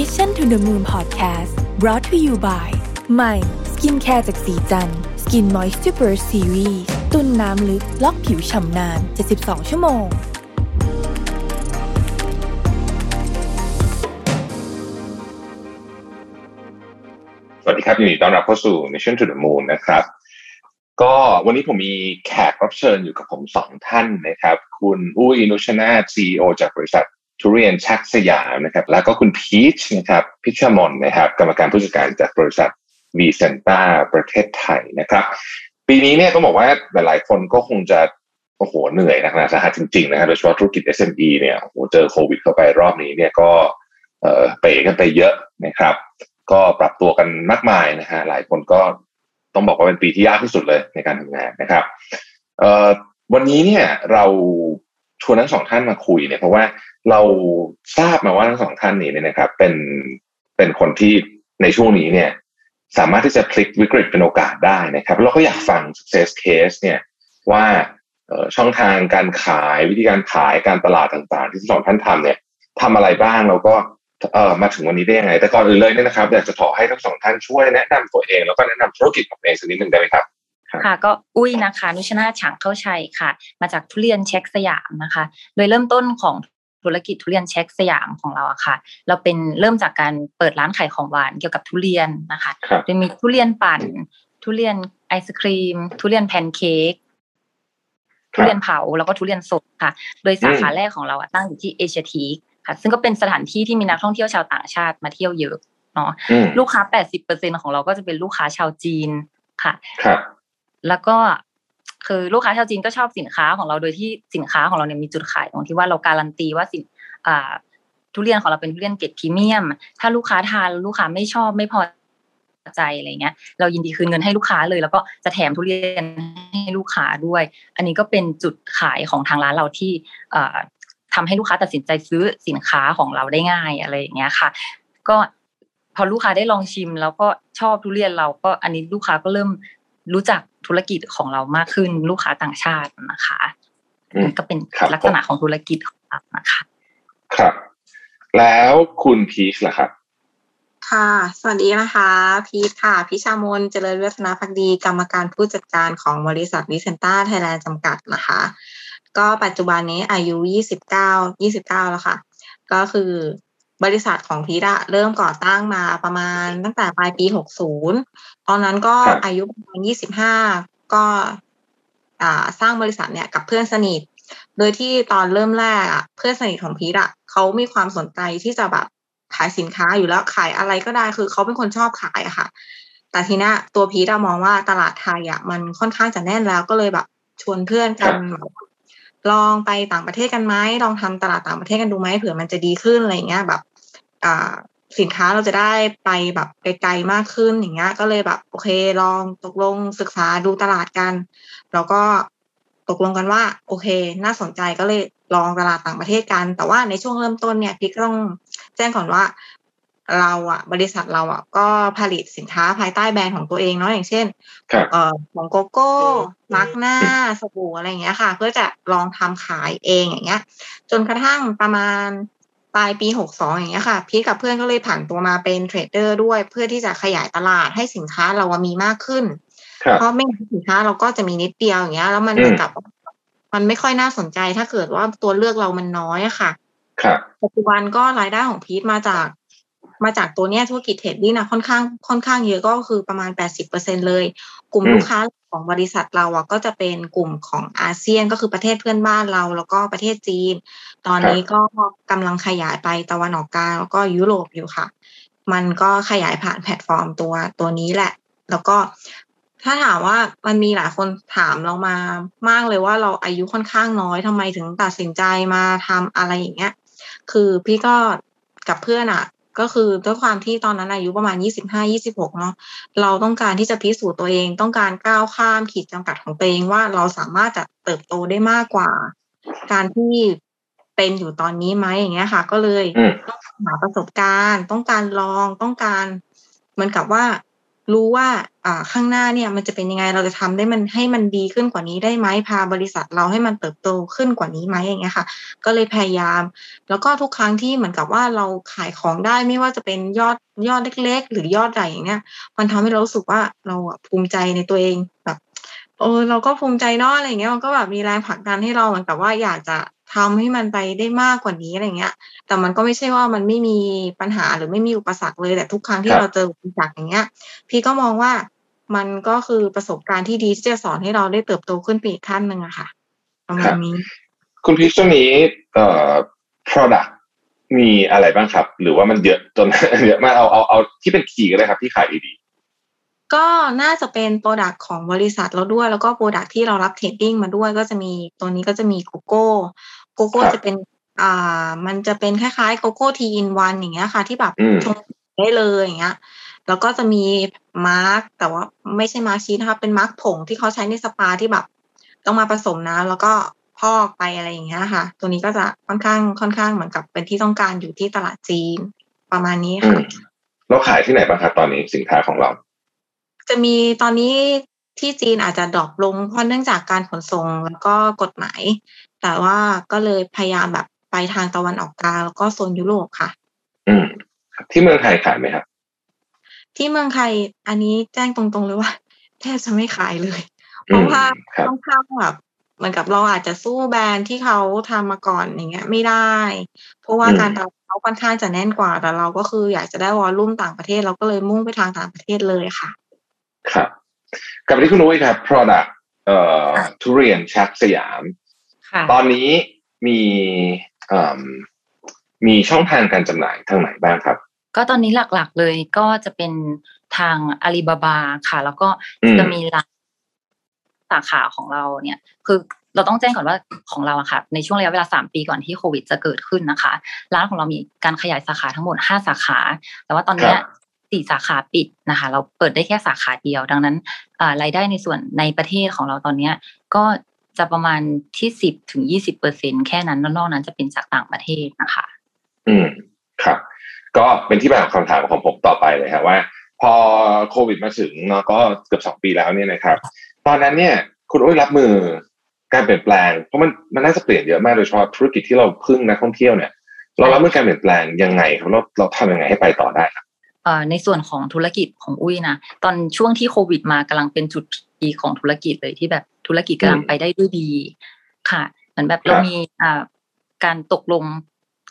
Mission to the Moon Podcast brought to you by ใหม่ skincare จากศรีจันทร์ Skin Moisture Burst Series ตุนน้ำลึกล็อกผิวฉ่ำนาน 72 ชั่วโมง สวัสดีครับยินดีต้อนรับเข้าสู่ Mission to the Moon นะครับ ก็วันนี้ผมมีแขกรับเชิญอยู่กับผมสองท่านนะครับ คุณอุ้ยนุชนาถ CEO จากบริษัท ทุเรียนชักสยามนะครับแล้วก็คุณพีชนะครับพิชมนนะครับกรรมการผู้จัดการจากบริษัทวีเซนต้าประเทศไทยนะครับ ปีนี้เนี่ยต้องบอกว่าหลายๆคนก็คงจะโอ้โหเหนื่อยนักหนาสาหัสจริงๆนะครับโดยเฉพาะธุรกิจ SME เนี่ยโอ้โหเจอโควิดเข้าไปรอบนี้เนี่ยก็เออเป๋กันไปเยอะนะครับ ก็ปรับตัวกันมากมายนะฮะหลายคนก็ต้องบอกว่าเป็นปีที่ยากที่สุดเลยในการทำงานนะครับเอ่อวันนี้เนี่ยเรา ชวนทั้งสองท่านมาคุยเนี่ยเพราะว่าเราทราบมาว่าทั้งสองท่านนี้เนี่ยนะครับ เป็นเป็นคนที่ในช่วงนี้เนี่ย สามารถที่จะพลิกวิกฤตเป็นโอกาสได้นะครับเราก็อยากฟัง success case เนี่ยว่าช่องทางการขายวิธีการขายการตลาดต่างๆ ที่ทั้งสองท่านทำเนี่ยทำอะไรบ้างแล้วก็เอ่อมาถึงวันนี้ได้ยังไง แต่ก่อนอื่นเลยเนี่ยนะครับอยากจะขอให้ทั้งสองท่านช่วยแนะนำตัวเองแล้วก็แนะนำธุรกิจของตัวเองสักนิดหนึ่งได้ไหมครับ ค่ะ ก็อุ้ยนะคะ นุชนาถฉางเข้าชัยค่ะ มาจากทุเรียนเช็คสยามนะคะ โดยเริ่มต้นของธุรกิจทุเรียนเช็คสยามของเราอะค่ะ เราเป็นเริ่มจากการเปิดร้านขายของหวานเกี่ยวกับทุเรียนนะคะครับโดยมีทุเรียนปั่น ทุเรียนไอศครีม ทุเรียนแพนเค้กทุเรียนเผาแล้วก็ทุเรียนสดค่ะ โดยสาขาแรกของเราอะตั้งอยู่ที่เอเชียทีคค่ะ ซึ่งก็เป็นสถานที่ที่มีนักท่องเที่ยวชาวต่างชาติมาเที่ยวเยอะเนาะอืมลูกค้า 80%ของเราก็จะเป็นลูกค้าชาวจีนค่ะครับ แล้วก็คือลูกค้าชาวจีนก็ชอบสินค้าของเราโดยที่สินค้าของเราเนี่ยมีจุดขายตรงที่ว่าเราการันตีว่าสินอ่าทุเรียนของเราเป็นทุเรียนเกรดพรีเมียม ถ้าลูกค้าทานลูกค้าไม่ชอบไม่พอใจอะไรเงี้ย เรายินดีคืนเงินให้ลูกค้าเลย แล้วก็จะแถมทุเรียนให้ลูกค้าด้วย อันนี้ก็เป็นจุดขายของทางร้านเราที่เอ่อทำให้ลูกค้าตัดสินใจซื้อสินค้าของเราได้ง่ายอะไรอย่างเงี้ยค่ะ ก็พอลูกค้าได้ลองชิม แล้วก็ชอบทุเรียนเราก็อันนี้ลูกค้าก็เริ่มรู้จัก ธุรกิจของเรามากขึ้นลูกค้าต่างชาตินะคะอืมก็เป็นครับลักษณะของธุรกิจของเรานะคะครับ แล้วคุณพีชล่ะครับค่ะ สวัสดีนะคะ พีทค่ะ พิชามน เจริญวัฒนาพักดี กรรมการผู้จัดการของบริษัทวิเซนต้าไทยแลนด์จำกัดนะคะ ก็ปัจจุบันนี้อายุ 29 29 แล้วค่ะ ก็คือ บริษัทของพีทอะเริ่มก่อตั้งมาประมาณตั้งแต่ปลายปี 60 ตอนนั้นก็ครับอายุประมาณ 25 ก็อ่าสร้างบริษัทเนี่ยกับเพื่อนสนิท โดยที่ตอนเริ่มแรกอะเพื่อนสนิทของพีทอะเขามีความสนใจที่จะแบบขายสินค้าอยู่แล้วขายอะไรก็ได้คือเขาเป็นคนชอบขายอะค่ะ แต่ทีเนี้ยตัวพีทอะมองว่าตลาดไทยอะมันค่อนข้างจะแน่นแล้วก็เลยแบบชวนเพื่อนกันแบบลองไปต่างประเทศกันไหมลองทำตลาดต่างประเทศกันดูไหมเผื่อมันจะดีขึ้นอะไรอย่างเงี้ยแบบอ่า สินค้าเราจะได้ไปแบบไกลๆมากขึ้นอย่างเงี้ย ก็เลยแบบโอเคลองตกลงศึกษาดูตลาดกัน แล้วก็ตกลงกันว่า โอเค น่าสนใจก็เลยลองตลาดต่างประเทศกัน แต่ว่าในช่วงเริ่มต้นเนี่ยพี่ก็ต้องแจ้งก่อนว่าเราอะบริษัทเราอะก็ผลิตสินค้าภายใต้แบรนด์ของตัวเองเนาะอย่างเช่นครับเอ่อของโกโก้มาสก์หน้าสบู่อะไรอย่างเงี้ยค่ะ เพื่อจะลองทำขายเองอย่างเงี้ย จนกระทั่งประมาณ ปลายปีหกสองอย่างเงี้ยค่ะ พีชกับเพื่อนก็เลยผันตัวมาเป็น trader ด้วย เพื่อที่จะขยายตลาดให้สินค้าเราอะมีมากขึ้นครับเพราะไม่งั้นสินค้าเราก็จะมีนิดเดียวอย่างเงี้ย แล้วมันอืมเหมือนกับ มันไม่ค่อยน่าสนใจถ้าเกิดว่าตัวเลือกเรามันน้อยอะค่ะครับปัจจุบันก็รายได้ของพีชมาจากมาจากตัวเนี้ยธุรกิจ trading นะค่อนข้างค่อนข้างเยอะก็คือประมาณแปดสิบเปอร์เซ็นเลย กลุ่มอืมลูกค้าของบริษัทเราอะก็จะเป็นกลุ่มของอาเซียนก็คือประเทศเพื่อนบ้านเรา แล้วก็ประเทศจีน ตอนนี้ก็กำลังขยายไปตะวันออกกลางแล้วก็ยุโรปอยู่ค่ะ มันก็ขยายผ่านแพลตฟอร์มตัวตัวนี้แหละ แล้วก็ถ้าถามว่ามันมีหลายคนถามเรามามากเลยว่าเราอายุค่อนข้างน้อยทำไมถึงตัดสินใจมาทำอะไรอย่างเงี้ย คือพี่ก็กับเพื่อนอะ ก็คือด้วยความที่ตอนนั้นอายุประมาณยี่สิบห้ายี่สิบหกเนาะเราต้องการที่จะพิสูจน์ตัวเอง ต้องการก้าวข้ามขีดจำกัดของตัวเองว่าเราสามารถจะเติบโตได้มากกว่า การที่เป็นอยู่ตอนนี้ไหมอย่างเงี้ยค่ะ ก็เลยอืมต้องหาประสบการณ์ ต้องการลองต้องการ เหมือนกับว่า รู้ว่าอ่าข้างหน้าเนี่ยมันจะเป็นยังไงเราจะทำได้มันให้มันดีขึ้นกว่านี้ได้ไหมพาบริษัทเราให้มันเติบโตขึ้นกว่านี้ไหมอย่างเงี้ยค่ะ ก็เลยพยายาม แล้วก็ทุกครั้งที่เหมือนกับว่าเราขายของได้ไม่ว่าจะเป็นยอดยอดเล็ก ๆ หรือยอดใหญ่อย่างเงี้ยมันทำให้เรารู้สึกว่าเราภูมิใจในตัวเองแบบเออเราก็ภูมิใจเนาะอะไรเงี้ยมันก็แบบมีแรงผลักดันให้เราเหมือนกับว่าอยากจะ ทำให้มันไปได้มากกว่านี้อะไรเงี้ย แต่มันก็ไม่ใช่ว่ามันไม่มีปัญหาหรือไม่มีอุปสรรคเลยแต่ทุกครั้งที่เราเจออุปสรรคอย่างเงี้ย พี่ก็มองว่ามันก็คือประสบการณ์ที่ดีที่จะสอนให้เราได้เติบโตขึ้นไปอีกขั้นหนึ่งอะค่ะประมาณนี้ คุณพีชช่วงนี้เอ่อ product มีอะไรบ้างครับ หรือว่ามันเยอะจนเยอะมากเอาเอาเอาที่เป็น key ก็ได้ครับที่ขายดีก็น่าจะเป็น product ของบริษัทเราด้วย แล้วก็ product ที่เรารับ trading มาด้วย ก็จะมีตัวนี้ก็จะมีโก โก้โกโก้ครับจะเป็น อ่า มันจะเป็นคล้ายๆโกโก้ three in one อย่างเงี้ยค่ะ ที่แบบอืมชงได้เลยอย่างเงี้ยแล้วก็จะมีมาสก์แต่ว่าไม่ใช่มาสก์กชีสนะคะเป็นมาสก์ผงที่เขาใช้ในสปาที่แบบ ต้องมาผสมน้ำแล้วก็พอกไปอะไรอย่างเงี้ยค่ะ ตัวนี้ก็จะค่อนข้างค่อนข้างเหมือนกับเป็นที่ต้องการอยู่ที่ตลาดจีนประมาณนี้อืมค่ะเราขายที่ไหนบ้างครับตอนนี้สินค้าของเรา จะมีตอนนี้ที่จีนอาจจะ drop ลงเพราะเนื่องจากการขนส่งแล้วก็กฎหมาย แต่ว่าก็เลยพยายามแบบไปทางตะวันออกกลางแล้วก็โซนยุโรปค่ะ อืมครับที่เมืองไทยขายไหมครับ ที่เมืองไทยอันนี้แจ้งตรงๆเลยว่าแทบจะไม่ขายเลย เพอืมราะว่าครับต้องข้างแบบเหมือนกับเราอาจจะสู้แบรนด์ที่เขาทำมาก่อนอย่างเงี้ย ไม่ได้ เพราะว่าการตลาดเขาค่อนข้างจะแน่นกว่า แต่เราก็คืออยากจะได้วอลลุ่มต่างประเทศ เราก็เลยมุ่งไปทางต่างประเทศเลยค่ะ ครับกลับไปที่คุณนุ้ยครับ product เอ่อทุเรียนชักสยามค่ะ ตอนนี้มีเอ่มมีช่องทางการจำหน่ายทางไหนบ้างครับ ก็ตอนนี้หลักๆเลยก็จะเป็นทางอาลีบาบาค่ะ แล้วก็อืมจะมีร้านสาขาของเราเนี่ย คือเราต้องแจ้งก่อนว่าของเราอะค่ะ ในช่วงระยะเวลาสามปีก่อนที่โควิดจะเกิดขึ้นนะคะ ร้านของเรามีการขยายสาขาทั้งหมดห้าสาขา แต่ว่าตอนเนี้ยครับสี่สาขาปิดนะคะ เราเปิดได้แค่สาขาเดียว ดังนั้นอ่ารายได้ในส่วนในประเทศของเราตอนเนี้ยก็ จะประมาณที่สิบถึงยี่สิบเปอร์เซ็นแค่นั้นแล้วนอกนั้นจะเป็นจากต่างประเทศนะคะ อืมครับ ก็เป็นที่มาของคำถามของผมต่อไปเลยครับว่า พอโควิดมาถึงเนาะก็เกือบสองปีแล้วเนี่ยนะครับ ตอนนั้นเนี่ยคุณอุ้ยรับมือการเปลี่ยนแปลงเพราะมันมันน่าจะเปลี่ยนเยอะมากโดยเฉพาะธุรกิจที่เราพึ่งนักท่องเที่ยวเนี่ย เรารับมือการเปลี่ยนแปลงยังไงครับเราเราทำยังไงให้ไปต่อได้ครับเอ่อในส่วนของธุรกิจของอุ้ยนะตอนช่วงที่โควิดมากำลังเป็นจุดพีค ของธุรกิจเลยที่แบบธุรกิจกำลังไปได้ด้วยดี ค่ะเหมือนแบบเรามีอ่าการตกลง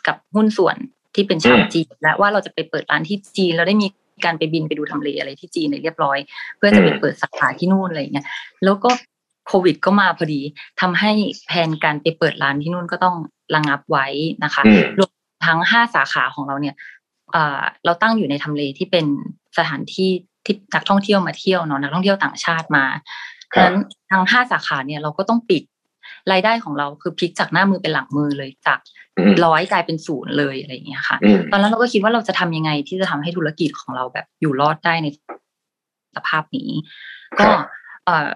กับหุ้นส่วนที่เป็นชาวอืมจีนและว่าเราจะไปเปิดร้านที่จีนแล้วได้มีการไปบินไปดูทำเลอะไรที่จีนในเรียบร้อย เพื่อจะไปเปิดสาขาที่นู่นอะไรอย่างเงี้ยแล้วก็โควิดก็มาพอดีทำให้แผนการไปเปิดร้านที่นู่นก็ต้องระงับไว้นะคะอืมรวมทั้งห้าสาขาของเราเนี่ยเอ่อเราตั้งอยู่ในทำเลที่เป็นสถานที่ ที่นักท่องเที่ยวมาเที่ยวเนาะนักท่องเที่ยวต่างชาติมาครับนั้นทั้งห้าสาขาเนี่ยเราก็ต้องปิดรายได้ของเราคือพลิกจากหน้ามือเป็นหลังมือเลยจากอืมร้อยกลายเป็นศูนย์เลยอะไรอย่างเงี้ยค่ะอืมตอนนั้นเราก็คิดว่าเราจะทำยังไงที่จะทำให้ธุรกิจของเราแบบอยู่รอดได้ในสภาพนี้ครัก็บเออ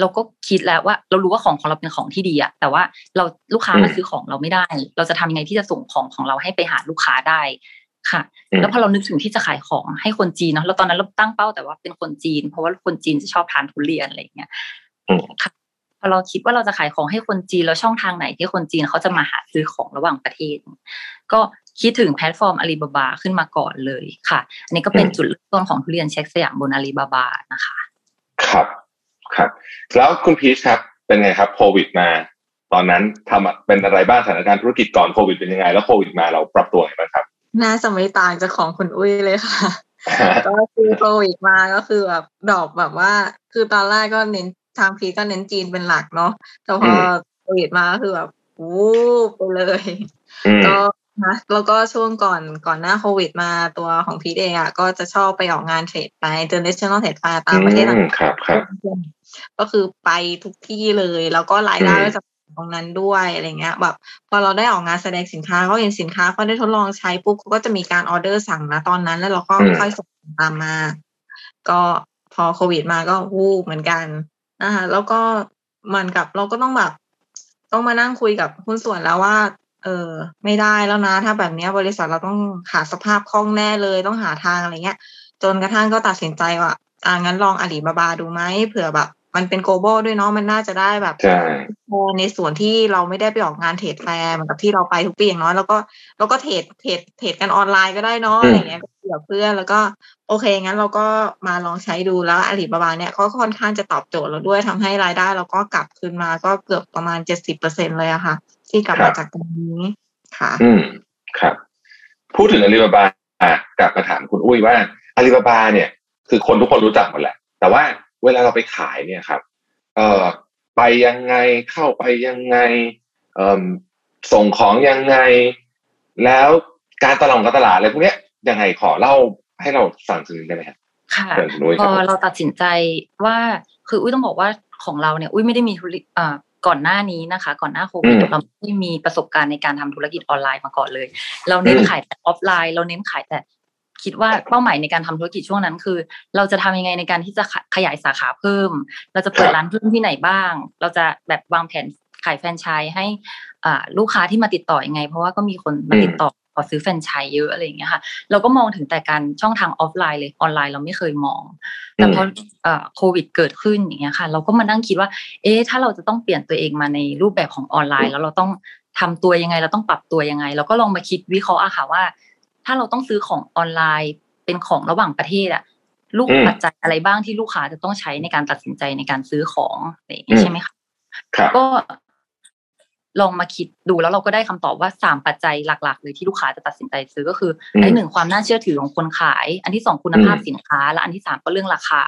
เราก็คิดแล้วว่า เรารู้ว่าของของเราเป็นของที่ดีอะแต่ว่าเราลูกค้ามาซื้อของเราไม่ได้ เราจะทำยังไงที่จะส่งของของเราให้ไปหาลูกค้าได้ ค่ะอืมแล้วพอเรานึกถึงที่จะขายของให้คนจีนเนาะแล้วตอนนั้นเราตั้งเป้าแต่ว่าเป็นคนจีน เพราะว่าคนจีนจะชอบทานทุเรียนอะไรอย่างเงี้ยอืมค่ะพอเราคิดว่าเราจะขายของให้คนจีนแล้วช่องทางไหนที่คนจีนเขาจะมาหาซื้อของระหว่างประเทศ ก็คิดถึงแพลตฟอร์มอาลีบาบาขึ้นมาก่อนเลยค่ะอันนี้ก็เป็นอืมจุดเริ่มต้นของทุเรียนเช็คสยามบนอาลีบาบานะคะ ครับครับ แล้วคุณพีชครับเป็นไงครับโควิดมา ตอนนั้นทำอะเป็นอะไรบ้างสถานการณ์ธุรกิจก่อนโควิดเป็นยังไง แล้วโควิดมาเราปรับตัวยังไงบ้างครับ น่าจะไม่ต่างจากของคุณอุ้ยเลยค่ะก็คือโควิดมาก็คือแบบดอกแบบว่า คือตอนแรกก็เน้นทางพีก็เน้นจีนเป็นหลักเนาะแต่พอมโควิดมาก็คือแบบวูบไปเลยอืมก็นะแล้วก็ช่วงก่อนก่อนหน้าโควิดมาตัวของพีเองอะก็จะชอบไปออกงานเทรดไป international trade fair ตามประเทศต่างอืมครับครับๆก็คือไปทุกที่เลย แล้วก็รายได้อืมก็จะ ตรงนั้นด้วยอะไรเงี้ย แบบพอเราได้ออกงานแสดงสินค้าเขาเห็นสินค้าเขาได้ทดลองใช้ปุ๊บเขาก็จะมีการออเดอร์สั่งนะตอนนั้น แล้วเราก็ค่อยส่งตามมา ก็พอโควิดมาก็วูบเหมือนกันนะคะแล้วก็เหมันกับเราก็ต้องแบบต้องมานั่งคุยกับหุ้นส่วนแล้วว่า เออ ไม่ได้แล้วนะ ถ้าแบบเนี้ยบริษัทเราต้องขาดสภาพคล่องแน่เลยต้องหาทางอะไรเงี้ย จนกระทั่งก็ตัดสินใจว่าอ่างั้นลองอาลีบาบาดูไหมเผื่อแบบ มันเป็น global ด้วยเนาะมันน่าจะได้แบบใช่ในส่วนที่เราไม่ได้ไปออกงาน trade fair เหมือนกับที่เราไปทุกปีอย่างน้อยแล้วก็แล้วก็ trade trade trade กันออนไลน์ก็ได้เนาะอะไรเงี้ยก็เผื่อเพื่อนแล้วก็โอเคงั้นเราก็มาลองใช้ดูแล้วอาลีบาบาเนี่ยก็ค่อนข้างจะตอบโจทย์เราด้วยทำให้รายได้เราก็กลับคืนมาก็เกือบประมาณเจ็ดสิบเปอร์เซ็นเลยอะค่ะ ที่กลับมาจากตรงนี้ค่ะ อืมครับ พูดถึงอาลีบาบาอะกลับมาถามคุณอุ้ยว่าอาลีบาบาเนี่ย คือคนทุกคนรู้จักหมดแหละ แต่ว่า เวลาเราไปขายเนี่ยครับ เอ่อไปยังไงเข้าไปยังไงเอ่อส่งของยังไง แล้วการตลาดการตลาดอะไรพวกเนี้ยยังไงขอเล่าให้เราฟังสักนิดได้ไหมครับค่ะเชิญคุณอุ้ยพครัอบเราตัดสินใจว่าคืออุ้ยต้องบอกว่าของเราเนี่ยอุ้ยไม่ได้มีธุรกิจอ่าก่อนหน้านี้นะคะ ก่อนหน้าโควิดอืมเราไม่ได้มีประสบการณ์ในการทำธุรกิจออนไลน์มาก่อนเลย เราเน้นอืมขายแต่ออฟไลน์ เราเน้นขายแต่ คิดว่าเป้าหมายในการทำธุรกิจช่วงนั้นคือ เราจะทำยังไงในการที่จะขขยายสาขาเพิ่ม เราจะเปิดร้านเพิ่มที่ไหนบ้าง เราจะแบบวางแผนขายแฟรนไชส์ให้อ่าลูกค้าที่มาติดต่อยังไง เพราะว่าก็มีคนมาติดต่อขอซื้อแฟรนไชส์เยอะอะไรอย่างเงี้ยค่ะ เราก็มองถึงแต่การช่องทางออฟไลน์เลยออนไลน์เราไม่เคยมอง แต่พอเอ่อโควิดเกิดขึ้นอย่างเงี้ยค่ะ เราก็มานั่งคิดว่า เอ๊ะถ้าเราจะต้องเปลี่ยนตัวเองมาในรูปแบบของออนไลน์ แล้วเราต้องทำตัวยังไงเราต้องปรับตัวยังไง เราก็ลองมาคิดวิเคราะห์อะค่ะว่า ถ้าเราต้องซื้อของออนไลน์เป็นของระหว่างประเทศอะลูกอืมปัจจัยอะไรบ้างที่ลูกค้าจะต้องใช้ในการตัดสินใจในการซื้อของอะไรอย่างเงี้อืยมใช่ไหมคะครับก็ลองมาคิดดูแล้วเราก็ได้คำตอบว่าสามปัจจัยหลัก ๆ เลยที่ลูกค้าจะตัดสินใจซื้อก็คืออมอันที่หนึ่งความน่าเชื่อถือของคนขาย อันที่สองคุณภาพอืมสินค้า และอันที่สามก็เรื่องราคา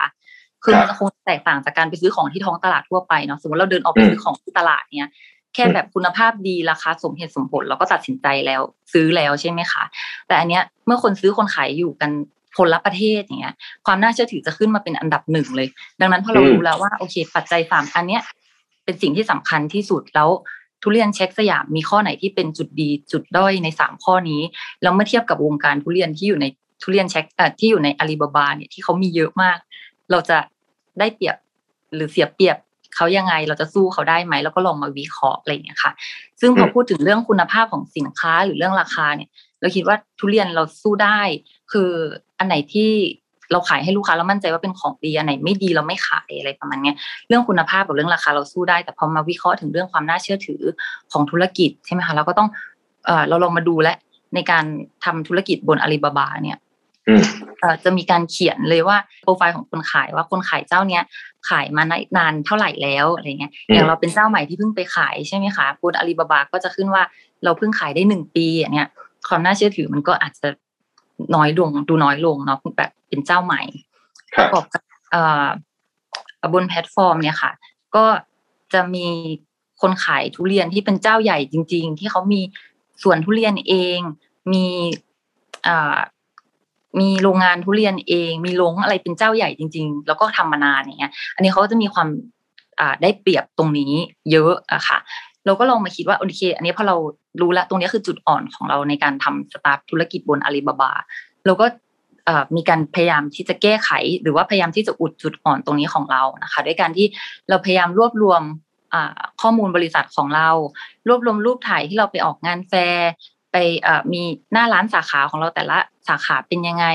คือครับมันจะคงแตกต่างจากการไปซื้อของที่ท้องตลาดทั่วไปเนาะสมมติเราเดินออกไปอืมซื้อของที่ตลาดเนี้ย แค่แบบคุณภาพดีราคาสมเหตุสมผลเราก็ตัดสินใจแล้ว ซื้อแล้วใช่ไหมคะแต่อันเนี้ยเมื่อคนซื้อคนขายอยู่กันคนละประเทศอย่างเงี้ย ความน่าเชื่อถือจะขึ้นมาเป็นอันดับหนึ่งเลย ดังนั้นพอเราอืมรู้แล้วว่าโอเค ปัจจัยสามอันเนี้ยเป็นสิ่งที่สำคัญที่สุดแล้วทุเรียนเช็คสยามมีข้อไหนที่เป็นจุดดีจุดด้อยในสามข้อนี้แล้วเมื่อเทียบกับวงการทุเรียนที่อยู่ในทุเรียนเช็คเอ่อที่อยู่ในอาลีบาบาเนี่ยที่เขามีเยอะมาก เราจะได้เปรียบหรือเสียเปรียบ เขายังไงเราจะสู้เขาได้ไหมแล้วก็ลองมาวิเคราะห์อะไรอย่างเงี้ยค่ะ ซึ่งพออืมพูดถึงเรื่องคุณภาพของสินค้าหรือเรื่องราคาเนี่ย เราคิดว่าทุเรียนเราสู้ได้ คืออันไหนที่เราขายให้ลูกค้าแล้วมั่นใจว่าเป็นของดีอันไหนไม่ดีเราไม่ขายอะไรประมาณเนี้ยเรื่องคุณภาพกับเรื่องราคาเราสู้ได้ แต่พอมาวิเคราะห์ถึงเรื่องความน่าเชื่อถือของธุรกิจใช่ไหมคะเราก็ต้องเอ่อเราลองมาดูและในการทำธุรกิจบนอาลีบาบาเนี่ยอืมเอ่อ จะมีการเขียนเลยว่าโปรไฟล์ของคนขายว่าคนขายเจ้าเนี้ยขายมานานเท่าไหร่แล้วอะไรเงี้ยอืมอย่างเราเป็นเจ้าใหม่ที่เพิ่งไปขายใช่ไหมคะบนอาลีบาบาก็จะขึ้นว่าเราเพิ่งขายได้หนึ่งปีอย่างเนี้ยความน่าเชื่อถือมันก็อาจจะน้อยลงดูน้อยลงเนาะแบบเป็นเจ้าใหม่ครัปบระกอบกับเอ่อบนแพลตฟอร์มเนี่ยค่ะ ก็จะมีคนขายทุเรียนที่เป็นเจ้าใหญ่จริง ๆ ที่เขามีสวนทุเรียนเอง มีอ่า มีโรงงานทุเรียนเอง มีโรงอะไรเป็นเจ้าใหญ่จริง ๆ แล้วก็ทำมานานอย่างเงี้ย อันนี้เขาก็จะมีความอ่าได้เปรียบตรงนี้เยอะอะค่ะ เราก็ลองมาคิดว่าโอเค อันนี้พอเรารู้แล้วตรงนี้คือจุดอ่อนของเราในการทำสตาร์ทธุรกิจบนอาลีบาบาเราก็อ่อมีการพยายามที่จะแก้ไข หรือว่าพยายามที่จะอุดจุดอ่อนตรงนี้ของเรานะคะ ด้วยการที่เราพยายามรวบรวมอ่าข้อมูลบริษัทของเรา รวบรวมรูปถ่ายที่เราไปออกงานแฟร์ ไปมีหน้าร้านสาขาของเราแต่ละสาขาเป็นยังไง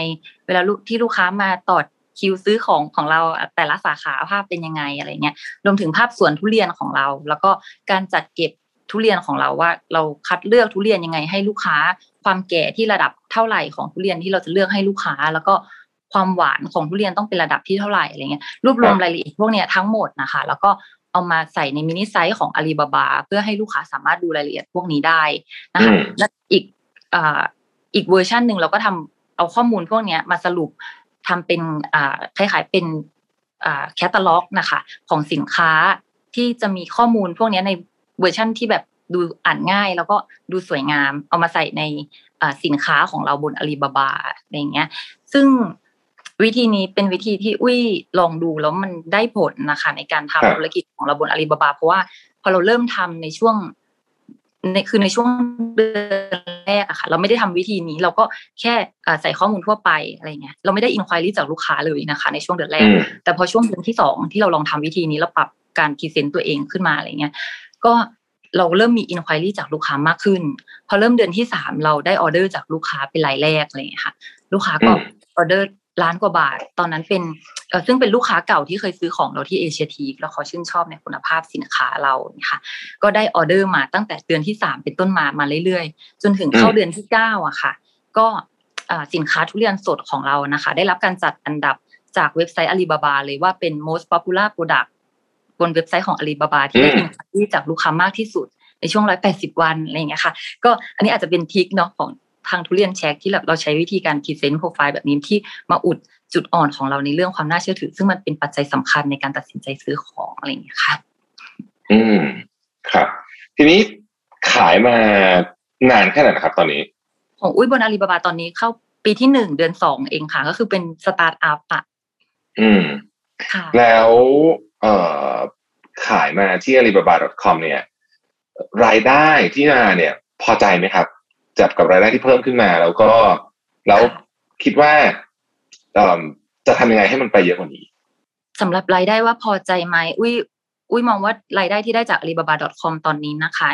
เวลาลูกที่ลูกค้ามาต่อคิวซื้อของของเราแต่ละสาขาภาพเป็นยังไงอะไรเงี้ยรวมถึงภาพสวนทุเรียนของเรา แล้วก็การจัดเก็บทุเรียนของเราว่า เราคัดเลือกทุเรียนยังไง ให้ลูกค้า ความแก่ที่ระดับเท่าไหร่ของทุเรียนที่เราจะเลือกให้ลูกค้า แล้วก็ความหวานของทุเรียนต้องเป็นระดับที่เท่าไหร่อะไรเงี้ยรวบรวมรายละเอียดพวกเนี้ยทั้งหมดนะคะ แล้วก็ เอามาใส่ใน mini site ของอาลีบาบาเพื่อให้ลูกค้าสามารถดูรายละเอียดพวกนี้ได้นะคะอืมและอีกอ่าอีกเวอร์ชันหนึ่งเราก็ทำเอาข้อมูลพวกเนี้ยมาสรุปทำเป็นอ่าคล้ายๆเป็นอ่าแคตตาล็อกนะคะ ของสินค้าที่จะมีข้อมูลพวกนี้ในเวอร์ชั่นที่แบบดูอ่านง่ายแล้วก็ดูสวยงาม เอามาใส่ในอ่าสินค้าของเราบนอาลีบาบาอะไรอย่างเงี้ย ซึ่ง วิธีนี้เป็นวิธีที่อุ้ยลองดูแล้วมันได้ผลนะคะ ในการทำครับธุรกิจของเราบนอาลีบาบาเพราะว่าพอเราเริ่มทำในช่วงในคือในช่วงเดือนแรกอะค่ะ เราไม่ได้ทำวิธีนี้ เราก็แค่อ่าใส่ข้อมูลทั่วไปอะไรเงี้ยเราไม่ได้อินควายรีจากลูกค้าเลยนะคะ ในช่วงเดือนแรอืกมแต่พอช่วงเดือนที่สองที่เราลองทำวิธีนี้แล้วปรับการพรีเซนต์ตัวเองขึ้นมาอะไรเงี้ยก็เราเริ่มมี inquiry จากลูกค้ามากขึ้น พอเริ่มเดือนที่สามเราได้ออเดอร์จากลูกค้าเป็นรายแรกอะไรเงี้ยค่ะ ลูกค้าก็อืมออเดอร์ ล้านกว่าบาท ตอนนั้นเป็นเออซึ่งเป็นลูกค้าเก่าที่เคยซื้อของเราที่เอเชียทีคแล้วเขาชื่นชอบในคุณภาพสินค้าเราเนี่ยค่ะก็ได้ออเดอร์มาตั้งแต่เดือนที่สามเป็นต้นมามาเรื่อยๆ จนถึงเข้าเดือนที่เก้าอะค่ะ ก็สินค้าทุเรียนสดของเรานะคะ ได้รับการจัดอันดับจากเว็บไซต์อาลีบาบาเลยว่าเป็น most popular product บนเว็บไซต์ของอาลีบาบาที่ได้อินที่จากลูกค้ามากที่สุดในช่วงร้อยแปดสิบวันอะไรอย่างเงี้ยค่ะ ก็อันนี้อาจจะเป็นทริกเนาะของ ทางทุเรียนเช็คที่แบบเราใช้วิธีการ present profile แบบนี้ที่มาอุดจุดอ่อนของเราในเรื่องความน่าเชื่อถือ ซึ่งมันเป็นปัจจัยสำคัญในการตัดสินใจซื้อของอะไรอย่างเงี้ยค่ะ อืมครับ ทีนี้ขายมานานแค่ไหนนะครับ ตอนนี้ ของอุ้ยบนอาลีบาบาตอนนี้เข้าปีที่หนึ่งเดือนสองเองค่ะ ก็คือเป็นสตาร์ทอัพอะอืมค่ะ แล้วเอ่อขายมาที่ alibaba.com เนี่ย รายได้ที่มาเนี่ย พอใจไหมครับ จับกับรายได้ที่เพิ่มขึ้นมา แล้วก็แล้วคิดว่าจะทำยังไงให้มันไปเยอะกว่านี้สำหรับรายได้ว่าพอใจไหมอุ้ยอุ้ยมองว่ารายได้ที่ได้จาก alibaba.com ตอนนี้นะคะ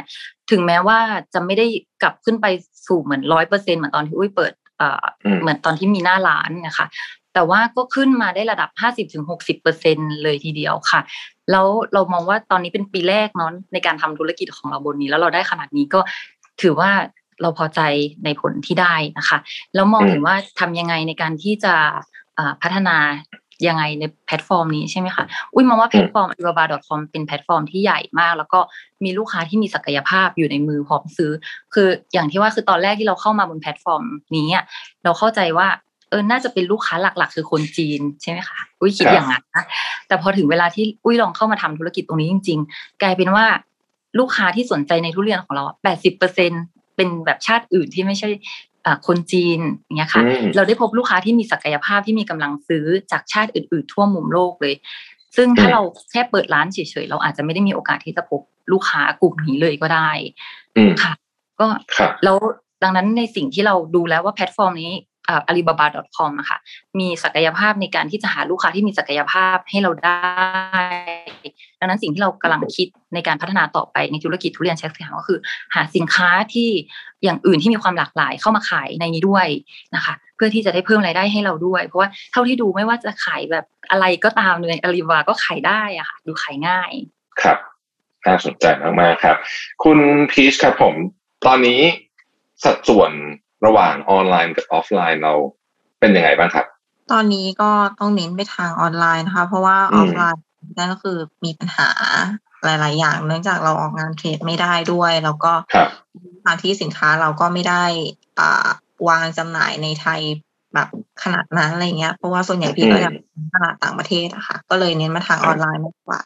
ถึงแม้ว่าจะไม่ได้กลับขึ้นไปสู่เหมือนร้อยเปอร์เซ็นเหมือนตอนที่อุ้ยเปิดเอ่อเหมือนตอนที่มีหน้าร้านนะคะแต่ว่าก็ขึ้นมาได้ระดับห้าสิบถึงหกสิบเปอร์เซ็นเลยทีเดียวค่ะ แล้วเรามองว่าตอนนี้เป็นปีแรกเนาะในการทำธุรกิจของเราบนนี้ แล้วเราได้ขนาดนี้ก็ถือว่า เราพอใจในผลที่ได้นะคะ แล้วมองเห็นว่าทำยังไงในการที่จะพัฒนายังไงในแพลตฟอร์มนี้ใช่ไหมคะอุ้ยมองว่าแพลตฟอร์ม alibaba.com เป็นแพลตฟอร์มที่ใหญ่มาก แล้วก็มีลูกค้าที่มีศักยภาพอยู่ในมือพร้อมซื้อ คืออย่างที่ว่าคือตอนแรกที่เราเข้ามาบนแพลตฟอร์มนี้เราเข้าใจว่าเออ น่าจะเป็นลูกค้าหลัก ๆ คือคนจีนใช่ไหมคะ อุ้ยคิดอย่างนั้นนะ แต่พอถึงเวลาที่อุ้ยลองเข้ามาทำธุรกิจตรงนี้จริง ๆ กลายเป็นว่าลูกค้าที่สนใจในทุเรียนของเราแปดสิบเปอร์เซ็น เป็นแบบชาติอื่นที่ไม่ใช่คนจีนอย่างเงี้ยค่ะ เราได้พบลูกค้าที่มีศักยภาพที่มีกำลังซื้อจากชาติอื่น ๆ ทั่วมุมโลกเลย ซึ่งถ้าเราแค่เปิดร้านเฉย ๆ เราอาจจะไม่ได้มีโอกาสที่จะพบลูกค้ากลุ่มนี้เลยก็ได้ค่ะ ก็แล้วดังนั้นในสิ่งที่เราดูแล้วว่าแพลตฟอร์มนี้ อ่า alibaba.com อะค่ะมีศักยภาพในการที่จะหาลูกค้าที่มีศักยภาพให้เราได้ ดังนั้นสิ่งที่เรากำลังคิดในการพัฒนาต่อไปในธุรกิจทุเรียนเช็คสียงก็คือ หาสินค้าที่อย่างอื่นที่มีความหลากหลายเข้ามาขายในนี้ด้วยนะคะ เพื่อที่จะได้เพิ่มรายได้ให้เราด้วย เพราะว่าเท่าที่ดูไม่ว่าจะขายแบบอะไรก็ตามในอาลีบาบาก็ขายได้อะค่ะดูขายง่ายครับน่าสนใจมากๆครับ คุณพีชครับผม ตอนนี้สัดส่วน ระหว่างออนไลน์กับออฟไลน์เราเป็นยังไงบ้างครับ ตอนนี้ก็ต้องเน้นไปทางออนไลน์นะคะ เพราะว่าออฟไลน์นั่นก็คือมีปัญหาหลาย ๆ อย่าง เนื่องจากเราออกงาน trade ไม่ได้ด้วย แล้วก็ทางที่สินค้าเราก็ไม่ได้อ่าวางจำหน่ายในไทยแบบขนาดนั้นอะไรเงี้ย เพราะว่าส่วนใหญ่พี่ก็จะตลาดต่างประเทศอะค่ะ ก็เลยเน้นมาทางออนไลน์มากกว่า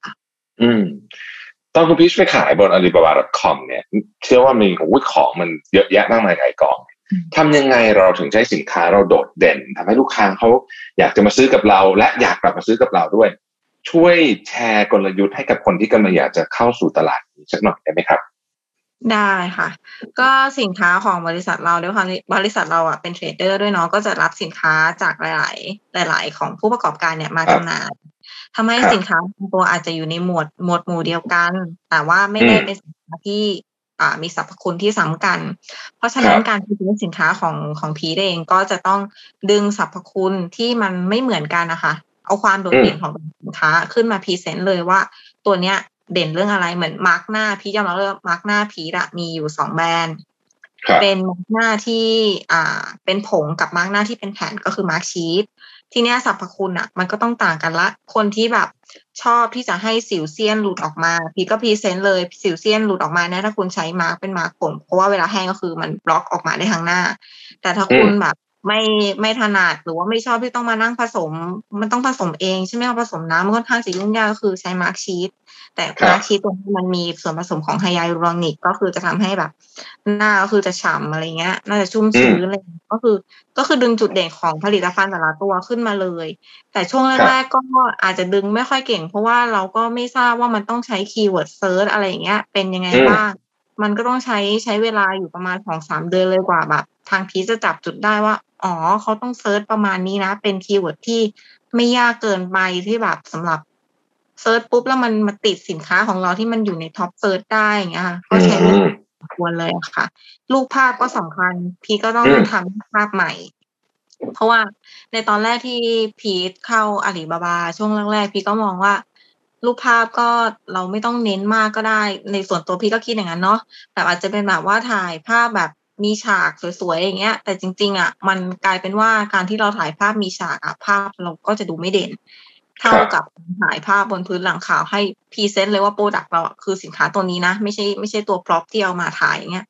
อืม ตอนคุณพีชไปขายบน alibaba.com เนี่ย เชื่อว่ามีของมันเยอะแยะมากมายหลายกอง ทำยังไงเราถึงใช้สินค้าเราโดดเด่นทำให้ลูกค้าเขาอยากจะมาซื้อกับเรา และอยากกลับมาซื้อกับเราด้วย ช่วยแชร์กลยุทธ์ให้กับคนที่กำลังอยากจะเข้าสู่ตลาดสักหน่อยได้ไหมครับได้ค่ะ ก็สินค้าของบริษัทเราด้วยความบริษัทเราอะเป็น trader ด้วยเนาะก็จะรับสินค้าจากหลาย ๆ หลาย ๆ ของผู้ประกอบการเนี่ยมาจำหน่ายทำให้สินค้าตัวอาจจะอยู่ในหมวดหมวดหมู่เดียวกัน แต่ว่าไม่ได้เป็นสินค้าที่ มีสรรพคุณที่ซ้ำกัน เพราะฉะนั้นการพรีเซนต์สินค้าของของพีทเองก็จะต้องดึงสรรพคุณที่มันไม่เหมือนกันนะคะ เอาความโดดเด่นของสินค้าขึ้นมา present เลยว่า ตัวเนี้ยเด่นเรื่องอะไรเหมือนมาสก์หน้าพีทจะมาเลือกมาสก์หน้าพีทอะมีอยู่สองแบรนด์เป็นมาสก์หน้าที่อ่าเป็นผงกับมาสก์หน้าที่เป็นแผ่นก็คือ mask sheet ทีเนี้ยสรรพคุณอะมันก็ต้องต่างกันละ คนที่แบบชอบที่จะให้สิวเสี้ยนหลุดออกมา พีทก็ present เลยสิวเสี้ยนหลุดออกมาเนี่ยถ้าคุณใช้มาสก์เป็นมาสก์ผง เพราะว่าเวลาแห้งก็คือมันบล็อกออกมาได้ทางหน้า แต่ถ้าคุณแบบไม่ไม่ถนัดหรือว่าไม่ชอบที่ต้องมานั่งผสม มันต้องผสมเองใช่ไหมผสมน้ำมันค่อนข้างจะยุ่งยากก็คือใช้ mask sheet แต่ mask sheet ตรงนี้มันมีส่วนผสมของ hyaluronic ก็คือจะทำให้แบบ หน้าก็คือจะฉ่ำอะไรเงี้ย หน้าจะชุ่มชื้นอะไรก็คือ ก็คือดึงจุดเด่นของผลิตภัณฑ์แต่ละตัวขึ้นมาเลย แต่ช่วงแรกๆก็อาจจะดึงไม่ค่อยเก่ง เพราะว่าเราก็ไม่ทราบว่ามันต้องใช้ keyword search อะไรเงี้ย เป็นยังไงบ้าง มันก็ต้องใช้ใช้เวลาอยู่ประมาณสองสามเดือนเลยกว่าแบบ ทางพีทจะจับจุดได้ว่าอ๋อเขาต้อง search ประมาณนี้นะ เป็น keyword ที่ไม่ยากเกินไปที่แบบสำหรับ search ปุ๊บแล้วมันมาติดสินค้าของเราที่มันอยู่ใน top search ได้อย่างเงี้ยก็ใช้เวลาพอควรเลยค่ะ รูปภาพก็สำคัญ พีทก็ต้องทำภาพใหม่ เพราะว่าในตอนแรกที่พีทเข้าอาลีบาบา ช่วงแรกๆพีทก็มองว่า รูปภาพก็เราไม่ต้องเน้นมากก็ได้ ในส่วนตัวพีทก็คิดอย่างนั้นเนาะแบบอาจจะเป็นแบบว่าถ่ายภาพแบบมีฉากสวยๆอย่างเงี้ย แต่จริง ๆ อะ มันกลายเป็นว่าการที่เราถ่ายภาพมีฉากอะภาพเราก็จะดูไม่เด่น เท่ากับถ่ายภาพบนพื้นหลังขาวให้ present เลยว่า product เราคือสินค้าตัวนี้นะ ไม่ใช่ไม่ใช่ตัว prop ที่เอามาถ่ายอย่างเงี้ย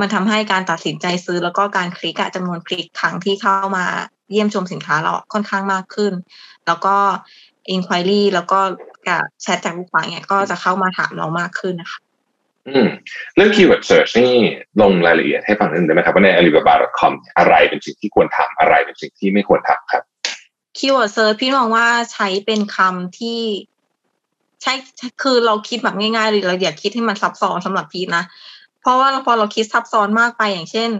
มันทำให้การตัดสินใจซื้อแล้วก็การคลิกอะจำนวนคลิกครั้งที่เข้ามาเยี่ยมชมสินค้าเราค่อนข้างมากขึ้น แล้วก็ inquiry แล้วก็กับแชทจากลูกค้าเนี่ยก็จะเข้ามาถามเรามากขึ้นนะคะอืมเรื่อง keyword search นี่ลงรายละเอียดให้ฟังนิดนึงได้ไหมครับว่าใน alibaba.com อะไรเป็นสิ่งที่ควรทำอะไรเป็นสิ่งที่ไม่ควรทำครับ keyword search พีทมองว่าใช้เป็นคำที่ใช้คือเราคิดแบบง่ายๆเลยเราอย่าคิดให้มันซับซ้อนสำหรับพีทนะ เพราะว่าพอเราคิดซับซ้อนมากไปอย่างเช่น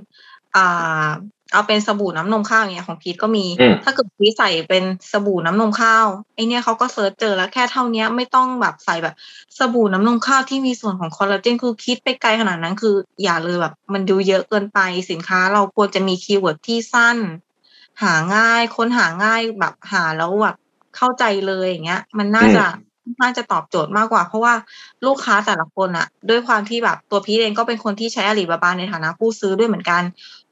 อ่า เอาเป็นสบู่น้ำนมข้าวอย่างเงี้ยของพีทก็มีอืมถ้าเกิดพีทใส่เป็นสบู่น้ำนมข้าวไอเนี้ยเขาก็ search เจอแล้วแค่เท่าเนี้ยไม่ต้องแบบใส่แบบสบู่น้ำนมข้าวที่มีส่วนของคอลลาเจนคือคิดไปไกลขนาดนั้นคือ อย่าเลยแบบ มันดูเยอะเกินไปสินค้า เราควรจะมี keyword ที่สั้น หาง่ายค้นหาง่ายแบบหาแล้วแบบเข้าใจเลยอย่างเงี้ย มันน่าจะน่าจะตอบโจทย์มากกว่า เพราะว่าลูกค้าแต่ละคนอะด้วยความที่แบบตัวพีทเองก็เป็นคนที่ใช้อาลีบาบาในฐานะผู้ซื้อด้วยเหมือนกัน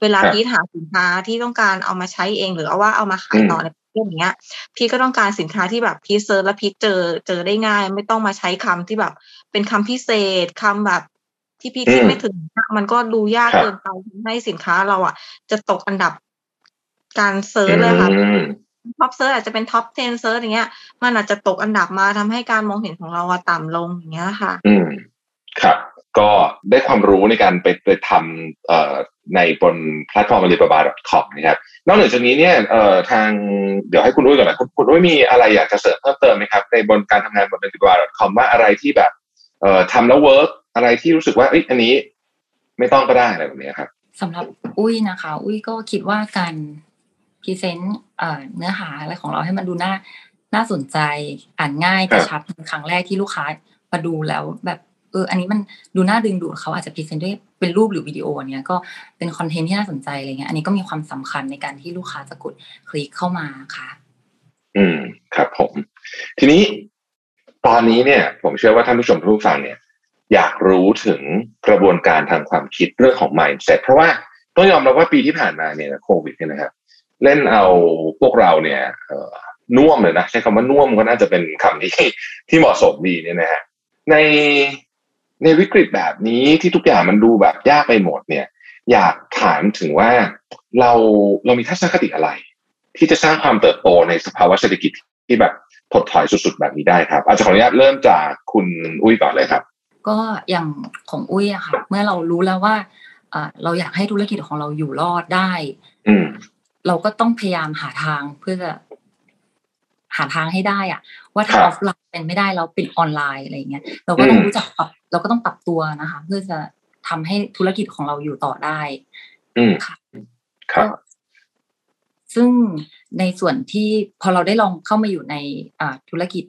เวลาครับพีทหาสินค้าที่ต้องการเอามาใช้เองหรือเอาว่าเอามาขายต่อในประเทศอย่างเงี้ย พีทก็ต้องการสินค้าที่แบบพีท search แล้วพีทเจอเจอได้ง่าย ไม่ต้องมาใช้คำที่แบบเป็นคำพิเศษคำแบบที่พีทคิดอืมไม่ถึงมันก็ดูยากครับเกินไปทำให้สินค้าเราอะ จะตกอันดับ การ search เลยค่ะอืม top search อาจจะเป็น top 10 search อย่างเงี้ย มันอาจจะตกอันดับมาทำให้การมองเห็นของเราอะต่ำลงอย่างเงี้ยค่ะ อืมครับ ก็ได้ความรู้ในการไปไปทำเอ่อในบนแพลตฟอร์ม alibaba.com นะครับนอกเหนือจากนี้เนี่ยเอ่อทางเดี๋ยวให้คุณอุ้ยก่อนนะคุณคุณอุ้ยมีอะไรอยากจะเสริมเพิ่มเติมไหมครับ ในบนการทำงานบน alibaba.com ว่าอะไรที่แบบเอ่อทำแล้ว work อะไรที่รู้สึกว่าเอ้ยอันนี้ ไม่ต้องก็ได้อะไรแบบนี้ครับสำหรับอุ้ยนะคะ อุ้ยก็คิดว่าการ present เอ่อเนื้อหาอะไรของเราให้มันดูน่าน่าสนใจอ่านง่ายครับระชับเป็นครั้งแรกที่ลูกค้ามาดูแล้วแบบเอออันนี้มันดูน่าดึงดูดเขาอาจจะ present ด้วยเป็นรูปหรือวิดีโออันเนี้ยก็เป็น content ที่น่าสนใจอะไรเงี้ยอันนี้ก็มีความสำคัญในการที่ลูกค้าจะกดคลิกเข้ามาค่ะ อืมครับผม ทีนี้ตอนนี้เนี่ย ผมเชื่อว่าท่านผู้ชมทุกผู้ฟังเนี่ย อยากรู้ถึงกระบวนการทางความคิดเรื่องของ mindset เพราะว่าต้องยอมรับว่าปีที่ผ่านมาเนี่ยโควิดเนี่ยนะครับ เล่นเอาพวกเราเนี่ยเอ่อน่วมเลยนะใช้คำว่าน่วมก็น่าจะเป็นคำที่ที่เหมาะสมดีเนี่ยนะฮะในในวิกฤตแบบนี้ที่ทุกอย่างมันดูแบบยากไปหมดเนี่ย อยากถามถึงว่าเราเรามีทัศนคติอะไร ที่จะสร้างความเติบโตในสภาวะเศรษฐกิจที่แบบถดถอยสุดๆแบบนี้ได้ครับ อาจจะขออนุญาตเริ่มจากคุณอุ้ยก่อนเลยครับ ก็อย่างของอุ้ยอะค่ะ เมื่อเรารู้แล้วว่าเอ่อเราอยากให้ธุรกิจของเราอยู่รอดได้อืม เราก็ต้องพยายามหาทางเพื่อจะหาทางให้ได้อะว่าถ้าครับอฟไลน์เป็นไม่ได้เราเป็นออนไลน์อะไรเงี้ยเราก็ต้องอืมรู้จักปรับเราก็ต้องปรับตัวนะคะ เพื่อจะทำให้ธุรกิจของเราอยู่ต่อได้ อืมค่ะครับก็ซึ่งในส่วนที่พอเราได้ลองเข้ามาอยู่ในอ่าธุรกิจ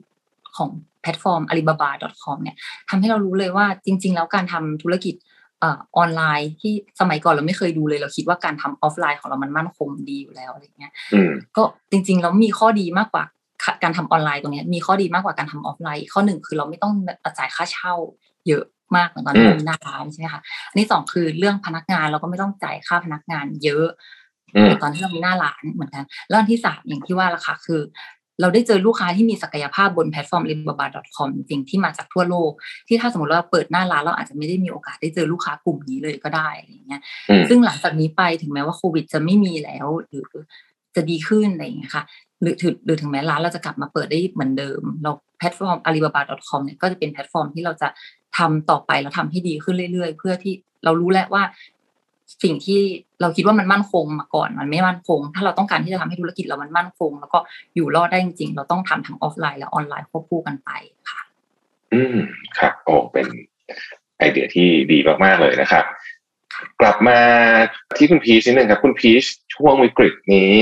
ของแพลตฟอร์ม alibaba.com เนี่ยทำให้เรารู้เลยว่าจริง ๆ แล้วการทำธุรกิจเออออนไลน์ที่สมัยก่อนเราไม่เคยดูเลยเราคิดว่าการทำออฟไลน์ของเรามันมั่นคงดีอยู่แล้วอะไรเงี้ยอืมก็จริงๆแล้วมีข้อดีมากกว่าค่ะการทำออนไลน์ตรงเนี้ยมีข้อดีมากกว่าการทำออฟไลน์อีกข้อหนึ่งคือเราไม่ต้องจ่ายค่าเช่า เยอะมากเหมือนตอนที่อืมเรามีหน้าร้านใช่ไหมคะอันที่สองคือเรื่องพนักงานเราก็ไม่ต้องจ่ายค่าพนักงานเยอะอืมตอนที่เรามีหน้าร้านเหมือนกันแล้วอันที่สามอย่างที่ว่าละค่ะคือ เราได้เจอลูกค้าที่มีศักยภาพบนแพลตฟอร์ม alibaba.com จริงๆที่มาจากทั่วโลก ที่ถ้าสมมติว่าเปิดหน้าร้านเราอาจจะไม่ได้มีโอกาสได้เจอลูกค้ากลุ่มนี้เลยก็ได้อะไรอย่างเงี้ยอืมซึ่งหลังจากนี้ไปถึงแม้ว่าโควิดจะไม่มีแล้วหรือจะดีขึ้นอะไรอย่างเงี้ยค่ะหรือถึงหรือถึงแม้ร้านเราจะกลับมาเปิดได้เหมือนเดิม เราแพลตฟอร์ม alibaba.com เนี่ยก็จะเป็นแพลตฟอร์มที่เราจะทำต่อไปแล้วทำให้ดีขึ้นเรื่อยๆ เพื่อที่เรารู้แล้วว่า สิ่งที่เราคิดว่ามันมั่นคงมาก่อน มันไม่มั่นคง ถ้าเราต้องการที่จะทำให้ธุรกิจเรามันมั่นคง แล้วก็อยู่รอดได้จริงๆ เราต้องทำทั้งออฟไลน์และออนไลน์ควบคู่กันไปค่ะ อืมครับโอ้เป็นไอเดียที่ดีมากๆเลยนะครับ กลับมาที่คุณพีชนิดนึงครับ คุณพีชช่วงวิกฤตนี้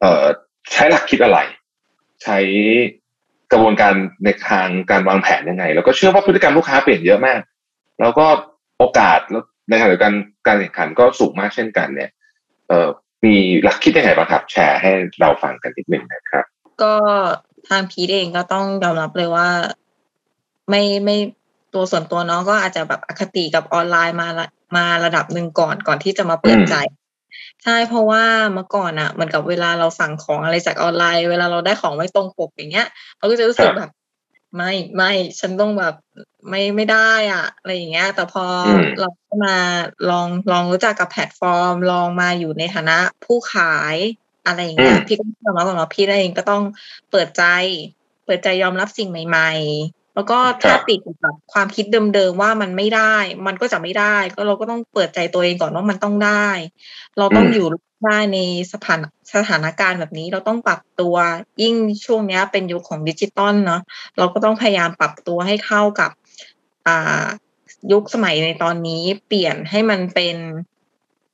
เอ่อใช้หลักคิดอะไร ใช้กระบวนการในทางการวางแผนยังไง แล้วก็เชื่อว่าพฤติกรรมลูกค้าเปลี่ยนเยอะมาก แล้วก็โอกาสแล้ว ในขณะเดียวกันการแข่งขันก็สูงมากเช่นกันเนี่ยเอ่อมีหลักคิดยังไงบ้างครับ แชร์ให้เราฟังกันนิดหนึ่งนะครับ ก็ทางพีทเองก็ต้องยอมรับเลยว่า ไม่ไม่ตัวส่วนตัวน้องก็อาจจะแบบอคติกับออนไลน์มาละมาระดับหนึ่งก่อนก่อนที่จะมาเปิดใจใช่เพราะว่าเมื่อก่อนอะเหมือนกับเวลาเราสั่งของอะไรจากออนไลน์ เวลาเราได้ของไม่ตรงปกอย่างเงี้ย เราก็จะรู้สึกแบบ ไม่ไม่ฉันต้องแบบไม่ไม่ได้อะอะไรอย่างเงี้ย แต่พออมเรามาลองลองรู้จักกับแพลตฟอร์ม ลองมาอยู่ในฐานะผู้ขายอะไรอย่างเงี้ยพี่ก็ยอมรับกับเราพี่เองก็ต้องเปิดใจ เปิดใจยอมรับสิ่งใหม่ ๆ แล้วก็ถ้าครับติดอยู่กับความคิดเดิมๆว่ามันไม่ได้ มันก็จะไม่ได้ ก็เราก็ต้องเปิดใจตัวเองก่อนว่ามันต้องได้ เราต้องอืมอยู่ได้ในสถานสถานการณ์แบบนี้เราต้องปรับตัวยิ่งช่วงเนี้ยเป็นยุคของดิจิตอลเนาะเราก็ต้องพยายามปรับตัวให้เข้ากับอ่ายุคสมัยในตอนนี้เปลี่ยนให้มันเป็น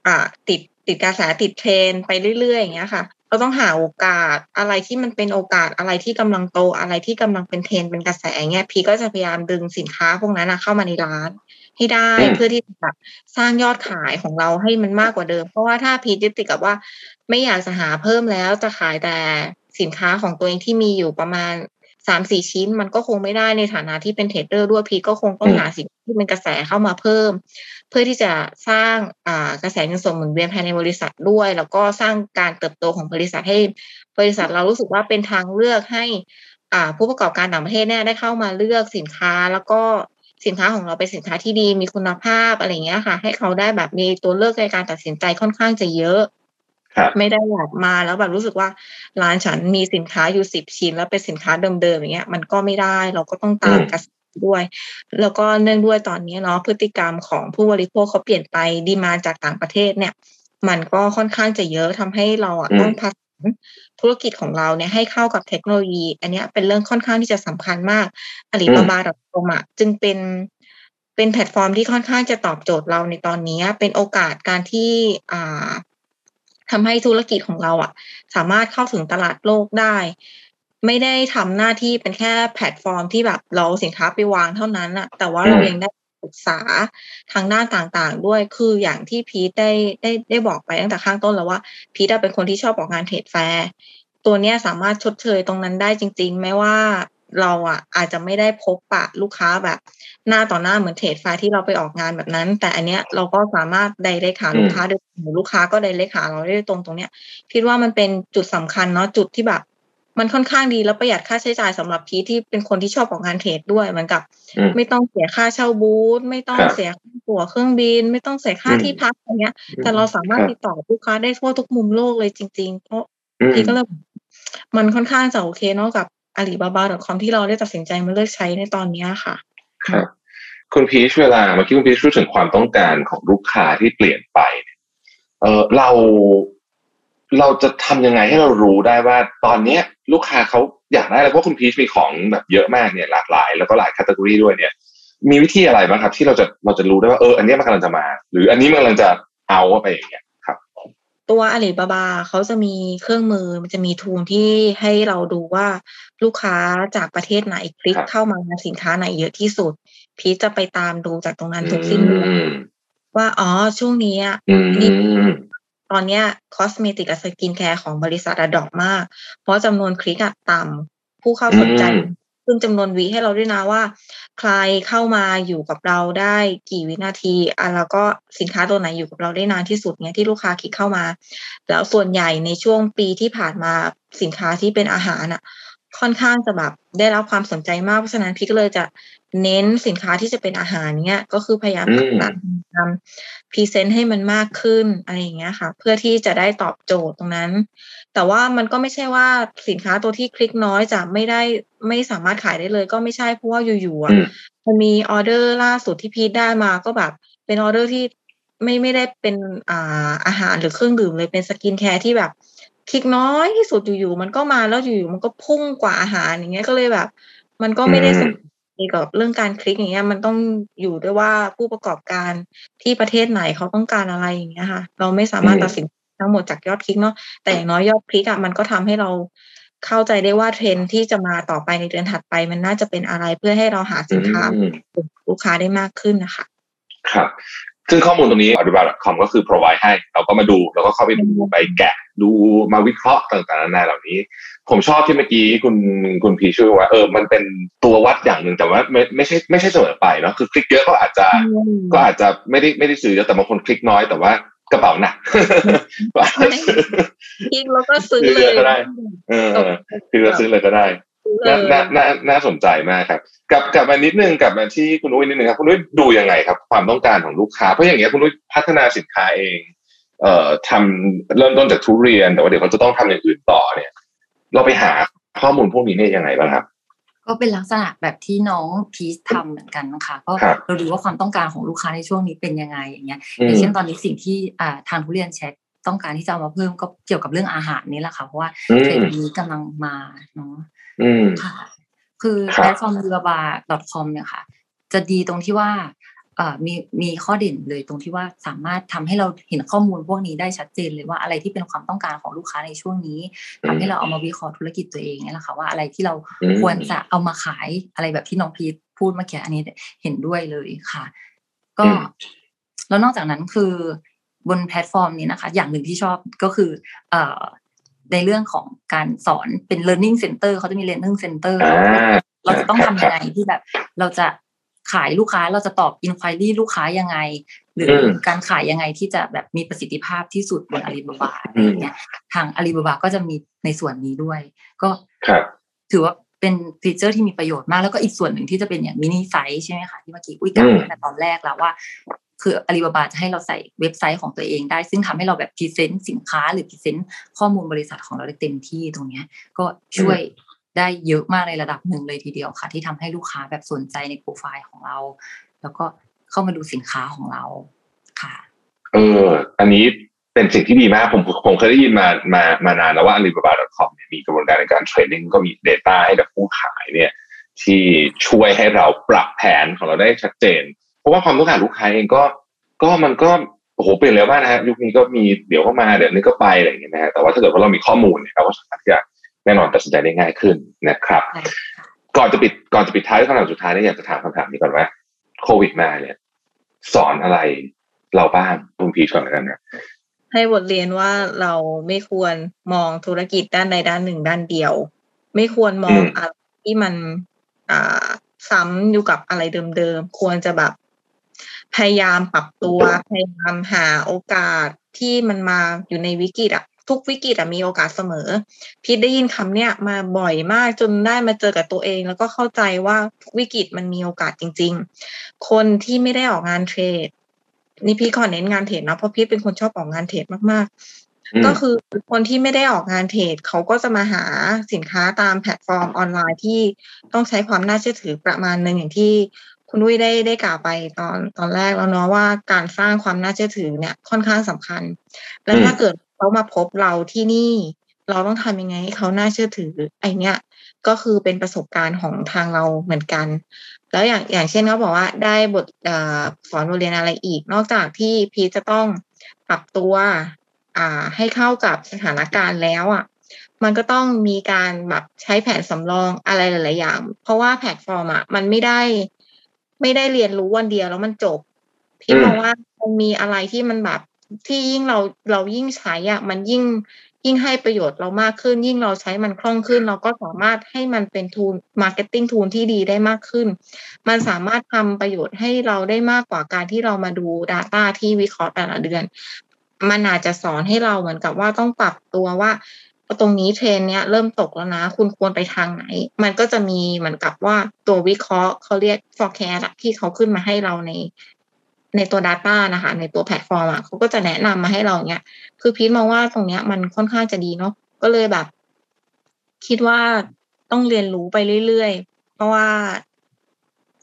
อ่าติดติดกระแสติดเทรนด์ไปเรื่อยๆอย่างเงี้ยค่ะ เราต้องหาโอกาสอะไรที่มันเป็นโอกาสอะไรที่กำลังโตอะไรที่กำลังเป็นเทรนด์เป็นกระแสเงี้ยพี่ก็จะพยายามดึงสินค้าพวกนั้นนะเข้ามาในร้านให้ได้อืมเพื่อที่จะแบบสร้างยอดขายของเราให้มันมากกว่าเดิม เพราะว่าถ้าพีทยึดติดกับว่า ไม่อยากจะหาเพิ่มแล้วจะขายแต่สินค้าของตัวเองที่มีอยู่ประมาณสามสี่ชิ้นมันก็คงไม่ได้ในฐานะที่เป็นเทรดเดอร์ด้วยพีทก็คงต้องอืมหาสินค้า ที่เป็นกระแสเข้ามาเพิ่ม เพื่อที่จะสร้างอ่ากระแสเงินสดหมุนเวียนภายในบริษัทด้วย แล้วก็สร้างการเติบโตของบริษัทให้บริษัทเรารู้สึกว่าเป็นทางเลือกให้อ่าผู้ประกอบการต่างประเทศเนี่ยได้เข้ามาเลือกสินค้าแล้วก็สินค้าของเราเป็นสินค้าที่ดีมีคุณภาพอะไรอย่างเงี้ยค่ะ ให้เขาได้แบบมีตัวเลือกในการตัดสินใจค่อนข้างจะเยอะครับไม่ได้แบบมาแล้วแบบรู้สึกว่าร้านฉันมีสินค้าอยู่สิบชิ้น แล้วเป็นสินค้าเดิมๆอย่างเงี้ย มันก็ไม่ได้เราก็ต้องตามอืมกระแส ด้วย แล้วก็เนื่องด้วยตอนนี้เนาะพฤติกรรมของผู้บริโภคเขาเปลี่ยนไปดีมาจากต่างประเทศเนี่ย มันก็ค่อนข้างจะเยอะทำให้เราอะอืมต้องพัฒนาธุรกิจของเราเนี่ยให้เข้ากับเทคโนโลยี อันเนี้ยเป็นเรื่องค่อนข้างที่จะสำคัญมากอาลีบาบาดอทคอมอะจึงเป็นเป็นแพลตฟอร์มที่ค่อนข้างจะตอบโจทย์เราในตอนนี้เป็นโอกาสการที่อ่าทำให้ธุรกิจของเราอะ สามารถเข้าถึงตลาดโลกได้ ไม่ได้ทำหน้าที่เป็นแค่แพลตฟอร์มที่แบบเราเอาสินค้าไปวางเท่านั้นอะแต่ว่าอืมเรายังได้ศึกษาทางด้านต่างๆ ด้วยคืออย่างที่พีทได้ได้ได้บอกไปตั้งแต่ข้างต้นแล้วว่า พีทอะเป็นคนที่ชอบออกงาน trade fair ตัวเนี้ยสามารถชดเชยตรงนั้นได้จริงๆแม้ว่าเราอะอาจจะไม่ได้พบปะลูกค้าแบบ หน้าต่อหน้าเหมือน trade fair ที่เราไปออกงานแบบนั้น แต่อันเนี้ยเราก็สามารถ direct หาลูกค้าโดยตรงลูกค้าก็ direct หาเราได้ตรงตรงเนี้ยคิดว่ามันเป็นจุดสำคัญเนาะจุดที่แบบ มันค่อนข้างดีแล้วประหยัดค่าใช้จ่ายสำหรับพีทที่เป็นคนที่ชอบออกงานเทรดด้วยเหมือนกับอืมไม่ต้องเสียค่าเช่าบูธไม่ต้องครับเสียค่าตั๋วเครื่องบิน ไม่ต้องเสียค่าอืมที่พักอย่างเงี้ย แต่เราสามารถครับติดต่อลูกค้าได้ทั่วทุกมุมโลกเลยจริง ๆ เพราะอืมพีทก็เลยมันค่อนข้างจะโอเคเนาะกับอาลีบาบาดอทคอมที่เราได้ตัดสินใจมาเลือกใช้ในตอนเนี้ยค่ะ ครับ คุณพีชเวลาเมื่อกี้คุณพีชพูดถึงความต้องการของลูกค้าที่เปลี่ยนไปเนี่ยเออเรา เราจะทำยังไงให้เรารู้ได้ว่าตอนเนี้ยลูกค้าเขาอยากได้อะไรเพราะคุณพีชมีของแบบเยอะมากเนี่ยหลากหลาย แล้วก็หลายแคตตา o r y ด้วยเนี่ย มีวิธีอะไรบ้างครับ ที่เราจะเราจะรู้ได้ว่าเอออันเนี้ยมันกำลังจะมา หรืออันนี้มันกำลังจะเอาไปอย่างเงี้ยครับ ตัวอาลีบาบาเขาจะมีเครื่องมือมันจะมีทูลที่ให้เราดูว่าลูกค้าจากประเทศไหนคลิกครับเข้ามาสินค้าไหนเยอะที่สุด พีชจะไปตามดูจากตรงนั้นทุกสิ้นเดือนอืมว่าอ๋อช่วงนี้อะอืม ตอนเนี้ย cosmetic กับ skincare ของบริษัทอะ drop มาก เพราะจำนวนคลิกอะต่ำผู้เข้าสนใจอืมซึ่งจำนวนวิให้เราด้วยนะว่า ใครเข้ามาอยู่กับเราได้กี่วินาทีอะแล้วก็สินค้าตัวไหนอยู่กับเราได้นานที่สุดเนี่ยที่ลูกค้าคลิกเข้ามา แล้วส่วนใหญ่ในช่วงปีที่ผ่านมาสินค้าที่เป็นอาหารอะค่อนข้างจะแบบได้รับความสนใจมากเพราะฉะนั้นพี่ก็เลยจะ เน้นสินค้าที่จะเป็นอาหารเนี้ยก็คือพยายามอืมผลักดันทำ present ให้มันมากขึ้นอะไรอย่างเงี้ยค่ะ เพื่อที่จะได้ตอบโจทย์ตรงนั้น แต่ว่ามันก็ไม่ใช่ว่าสินค้าตัวที่คลิกน้อยจะไม่ได้ไม่สามารถขายได้เลย ก็ไม่ใช่เพราะว่าอยู่ๆอืมมันมีออเดอร์ล่าสุดที่พีทได้มาก็แบบเป็นออเดอร์ที่ไม่ไม่ได้เป็นอ่าอาหารหรือเครื่องดื่มเลยเป็น skincare ที่แบบคลิกน้อยที่สุดอยู่ๆมันก็มาแล้วอยู่ๆมันก็พุ่งกว่าอาหารอย่างเงี้ยก็เลยแบบ มันก็ไม่ได้สอืน มใจกับเรื่องการคลิกอย่างเงี้ยมันต้องอยู่ด้วยว่าผู้ประกอบการที่ประเทศไหนเขาต้องการอะไรอย่างเงี้ยค่ะ เราไม่สามารถอืมตัดสินทั้งหมดจากยอดคลิกเนาะแต่อย่างน้อยยอดคลิกอะมันก็ทำให้เราเข้าใจได้ว่าเทรนด์ที่จะมาต่อไปในเดือนถัดไป มันน่าจะเป็นอะไรเพื่อให้เราหาสินค้าอืมกลุ่มลูกค้าได้มากขึ้นนะคะ ครับ ซึ่งข้อมูลตรงนี้ alibaba.com ก็คือ provide ให้ เราก็มาดูแล้วก็เข้าไปดูไปแกะดูมาวิเคราะห์ต่างๆนานาเหล่านี้ ผมชอบที่เมื่อกี้คุณคุณพีช่วยว่าเออมันเป็นตัววัดอย่างหนึ่งแต่ว่าไม่ไม่ใช่ไม่ใช่เสมอไปเนาะคือคลิกเยอะก็อาจจะก็อาจจะไม่ได้ไม่ได้ซื้อเยอะแต่บางคนคลิกน้อยแต่ว่ากระเป๋าหนักคลิกแล้วก็ซื้อซื้อเลเยอะยก็ได้เออคือเราซื้อเลยก็ได้ น่าน่าน่าน่าสนใจมากครับกลับกลับมานิดนึงกลับมาที่คุณอุ้ยนิดนึงครับคุณอุ้ยดูยังไงครับ ความต้องการของลูกค้าเพราะอย่างเงี้ยคุณอุ้ยพัฒนาสินค้าเอง เอ่อทำเริ่มต้นจากทุเรียน แต่ว่าเดี๋ยวเขาจะต้องทำอย่างอื่นต่อเนี่ย เราไปหาข้อมูลพวกนี้เนี่ยยังไงบ้างครับ ก็เป็นลักษณะแบบที่น้องพีชทำเหมือนกันนะคะก็ครับเราดูว่าความต้องการของลูกค้าในช่วงนี้เป็นยังไงอย่างเงี้ยอืมอย่างเช่นตอนนี้สิ่งที่อ่าทางทุเรียนแชทต้องการที่จะเอามาเพิ่มก็เกี่ยวกับเรื่องอาหารนี่แหละค่ะเพราะว่าอืมเทรนด์นี้กำลังมาเนาะอืม ค่ะ คือครับแพลตฟอร์ม alibaba.com เนี่ยค่ะ จะดีตรงที่ว่าเอ่อมีมีข้อเด่นเลยตรงที่ว่าสามารถทำให้เราเห็นข้อมูลพวกนี้ได้ชัดเจนเลยว่าอะไรที่เป็นความต้องการของลูกค้าในช่วงนี้ทำให้เราเอามาวิเคราะห์ธุรกิจตัวเองเนี่ยแหละค่ะว่าอะไรที่เราอืมควรจะเอามาขายอะไรแบบที่น้องพีทพูดเมื่อกี้อันนี้เห็นด้วยเลยค่ะ ก็อืมแล้วนอกจากนั้นคือบนแพลตฟอร์มนี้นะคะ อย่างหนึ่งที่ชอบก็คือ เอ่อ ในเรื่องของการสอนเป็น learning center เขาจะมี learning center อ่าเราจะต้องทำยังไงที่แบบ เราจะขายลูกค้าเราจะตอบ inquiry ลูกค้ายังไง หรืออืมการขายยังไงที่จะแบบมีประสิทธิภาพที่สุดบนอาลีบาบาอะไรอย่างเงี้ยทางอาลีบาบาก็จะมีในส่วนนี้ด้วย ก็ครับถือว่าเป็น feature ที่มีประโยชน์มากแล้วก็อีกส่วนหนึ่งที่จะเป็นอย่าง mini site ใช่ไหมคะที่เมื่อกี้อุ้ยกล่าวอืมไว้ตั้งแต่ตอนแรกแล้วว่า คืออาลีบาบาจะให้เราใส่เว็บไซต์ของตัวเองได้ ซึ่งทำให้เราแบบ present สินค้า หรือ present ข้อมูลบริษัทของเราได้เต็มที่ตรงเนี้ย ก็ช่วยได้เยอะมากในระดับหนึ่งเลยทีเดียวค่ะ ที่ทำให้ลูกค้าแบบสนใจในโปรไฟล์ของเรา แล้วก็เข้ามาดูสินค้าของเราค่ะ เออ อันนี้เป็นสิ่งที่ดีมากผมผมเคยได้ยินมามามานานแล้วว่า Alibaba.com เนี่ยมีกระบวนการในการเทรดดิ้งก็มี Data ให้กับผู้ขายเนี่ย ที่ช่วยให้เราปรับแผนของเราได้ชัดเจน ราะว่าความต้องการลูกค้าเองก็ก็มันก็โอ้โหเปลี่ยนเร็วมากนะฮะยุคนี้ก็มีเดี๋ยวก็มาเดี๋ยวนี้ก็ไปอะไรอย่างเงี้ยนะฮะแต่ว่าถ้าเกิดว่าเรามีข้อมูลเนี่ยเราก็สามารถที่จะแน่นอนตัดสินใจได้ง่ายขึ้นนะครับใช่ค่ะก่อนจะปิดก่อนจะปิดท้ายด้วยคำถามสุดท้ายเนี่ยอยากจะถามคำถามนี้ก่อนว่าโควิดมาเนี่ย สอนอะไรเราบ้างคุณพีชก่อนแล้วกันนะให้บทเรียนว่าเราไม่ควรมองธุรกิจด้านใดด้านหนึ่งด้านเดียว ไม่ควรมองอืมอะไรที่มันอ่าซ้ำอยู่กับอะไรเดิมๆ ควรจะแบบ พยายามปรับตัวพยายามหาโอกาสที่มันมาอยู่ในวิกฤตอะทุกวิกฤตอะมีโอกาสเสมอ พี่ได้ยินคำเนี้ยมาบ่อยมากจนได้มาเจอกับตัวเอง แล้วก็เข้าใจว่าทุกวิกฤตมันมีโอกาสจริง ๆ คนที่ไม่ได้ออกงาน trade นี่พี่ขอเน้นงาน trade นะเพราะพี่เป็นคนชอบออกงาน trade มากๆอืมก็คือคนที่ไม่ได้ออกงาน trade เขาก็จะมาหาสินค้าตามแพลตฟอร์มออนไลน์ที่ต้องใช้ความน่าเชื่อถือประมาณหนึ่งอย่างที่ คุณอุ้ยได้ได้กล่าวไปตอนตอนแรกแล้วเนาะว่าการสร้างความน่าเชื่อถือเนี่ยค่อนข้างสำคัญ และอืมถ้าเกิดเขามาพบเราที่นี่ เราต้องทำยังไงให้เขาน่าเชื่อถือไอเนี้ยก็คือเป็นประสบการณ์ของทางเราเหมือนกัน แล้วอย่างอย่างเช่นเขาบอกว่าได้บทเอ่อสอนบทเรียนอะไรอีก นอกจากที่พีจะต้องปรับตัวอ่าให้เข้ากับสถานการณ์แล้วอะมันก็ต้องมีการแบบใช้แผนสำรองอะไรหลาย ๆ อย่าง เพราะว่าแพลตฟอร์มอะมันไม่ได้ ไม่ได้เรียนรู้วันเดียวแล้วมันจบ พี่อืมมองว่ามันมีอะไรที่มันแบบที่ยิ่งเราเรายิ่งใช้อะมันยิ่งยิ่งให้ประโยชน์เรามากขึ้น ยิ่งเราใช้มันคล่องขึ้น เราก็สามารถให้มันเป็น tool marketing tool ที่ดีได้มากขึ้น มันสามารถทำประโยชน์ให้เราได้มากกว่าการที่เรามาดู Data ที่วิเคราะห์แต่ละเดือน มันอาจจะสอนให้เราเหมือนกับว่าต้องปรับตัวว่า ตรงนี้เทรนเนี้ยเริ่มตกแล้วนะ คุณควรไปทางไหน มันก็จะมีเหมือนกับว่าตัววิเคราะห์เขาเรียก forecast อะที่เขาขึ้นมาให้เราในในตัว Data นะคะ ในตัวแพลตฟอร์มอะเขาก็จะแนะนำมาให้เราเนี้ย คือพีทมองว่าตรงเนี้ยมันค่อนข้างจะดีเนาะก็เลยแบบ คิดว่าต้องเรียนรู้ไปเรื่อยๆ เพราะว่า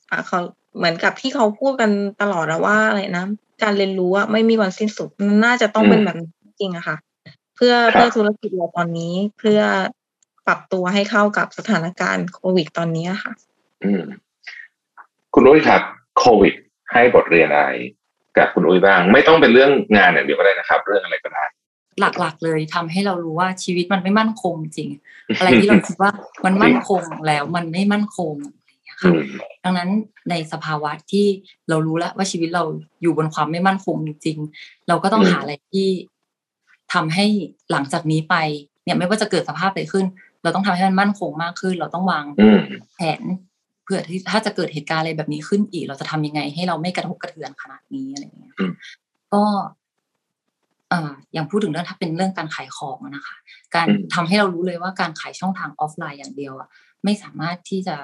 อ่าเขาเหมือนกับที่เขาพูดกันตลอดอะว่าอะไรนะการเรียนรู้อะไม่มีวันสิ้นสุดมันน่าจะต้องเป็นแบบนี้จริงอะค่ะ เพื่อครับเพื่อธุรกิจเราตอนนี้เพื่อปรับตัวให้เข้ากับสถานการณ์โควิดตอนนี้ค่ะ อืม คุณอุ้ยครับ โควิด ให้บทเรียนอะไรกับคุณอุ้ยบ้าง ไม่ต้องเป็นเรื่องงานอย่างเดียวก็ได้นะครับ เรื่องอะไรก็ได้ หลักๆ เลยทำให้เรารู้ว่าชีวิตมันไม่มั่นคงจริง อะไรที่เราคิดว่ามันมั่นคงแล้วมันไม่มั่นคงอะไรอย่างเงี้ยค่ะดังนั้นในสภาวะที่เรารู้แล้วว่าชีวิตเราอยู่บนความไม่มั่นคงจริงๆเราก็ต้องหาอะไรที่ ทำให้หลังจากนี้ไปเนี่ยไม่ว่าจะเกิดสภาพอะไรขึ้น เราต้องทำให้มันมั่นคงมากขึ้น เราต้องวางแผนเพื่อที่ถ้าจะเกิดเหตุการณ์อะไรแบบนี้ขึ้นอีก เราจะทำยังไง ให้เราไม่กระทบกระเทือนขนาดนี้อะไรอย่างเงี้ยก็อ่าอย่างพูดถึงเรื่องถ้าเป็นเรื่องการขายของนะคะ การทำให้เรารู้เลยว่าการขายช่องทางออฟไลน์อย่างเดียวอะไม่สามารถที่จะ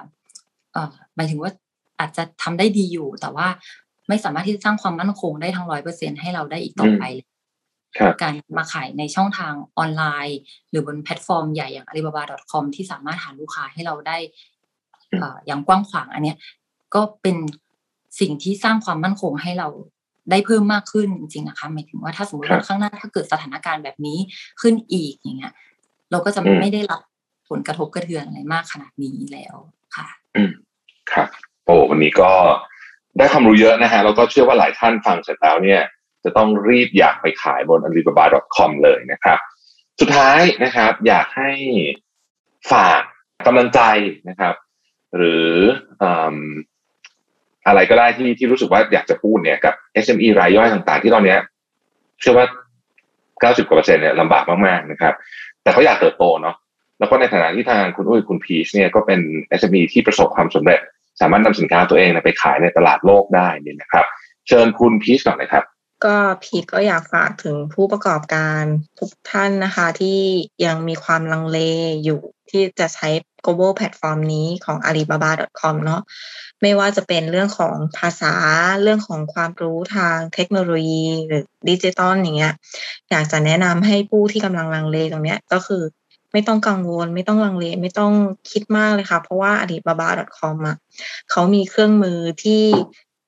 เอ่อหมายถึงว่าอาจจะทำได้ดีอยู่ แต่ว่าไม่สามารถที่จะสร้างความมั่นคงได้ทั้งร้อยเปอร์เซ็นให้เราได้อีกต่อไป การมาขายในช่องทางออนไลน์ หรือบนแพลตฟอร์มใหญ่อย่าง alibaba.com ที่สามารถหาลูกค้าให้เราได้อย่างกว้างขวางอันเนี้ยก็เป็นสิ่งที่สร้างความมั่นคงให้เราได้เพิ่มมากขึ้นจริงๆนะคะหมายถึงว่าถ้าสมมติว่าข้างหน้าถ้าเกิดสถานการณ์แบบนี้ขึ้นอีกอย่างเงี้ย เราก็จะไม่ได้รับผลกระทบกระเทือนอะไรมากขนาดนี้แล้วค่ะ อืมครับโอ้วันนี้ก็ได้ความรู้เยอะนะฮะแล้วก็เชื่อว่าหลายท่านฟังเสร็จแล้วเนี่ย จะต้องรีบอยากไปขายบน alibaba.com เลยนะครับ สุดท้ายนะครับ อยากให้ฝากกำลังใจนะครับ หรืออะไรก็ได้ที่ที่รู้สึกว่าอยากจะพูดเนี่ยกับ SME รายย่อยต่างๆ ที่ตอนนี้เชื่อว่า 90กว่าเปอร์เซ็นต์เนี่ยลำบากมากๆนะครับ แต่เขาอยากเติบโตเนาะแล้วก็ในฐานะที่ทางคุณอุ้ยคุณพีชเนี่ยก็เป็น SME ที่ประสบความสำเร็จ สามารถนำสินค้าตัวเองไปขายในตลาดโลกได้นี่นะครับ เชิญคุณพีชก่อนเลยครับ ก็พีชก็อยากฝากถึงผู้ประกอบการทุกท่านนะคะ ที่ยังมีความลังเลอยู่ที่จะใช้ global platform นี้ของ alibaba.com เนาะไม่ว่าจะเป็นเรื่องของภาษาเรื่องของความรู้ทางเทคโนโลยีหรือดิจิตอลอย่างเงี้ยอยากจะแนะนำให้ผู้ที่กำลังลังเลตรงเนี้ยก็คือไม่ต้องกังวล ไม่ต้องลังเล ไม่ต้องคิดมากเลยค่ะ เพราะว่า alibaba.com อะเขามีเครื่องมือที่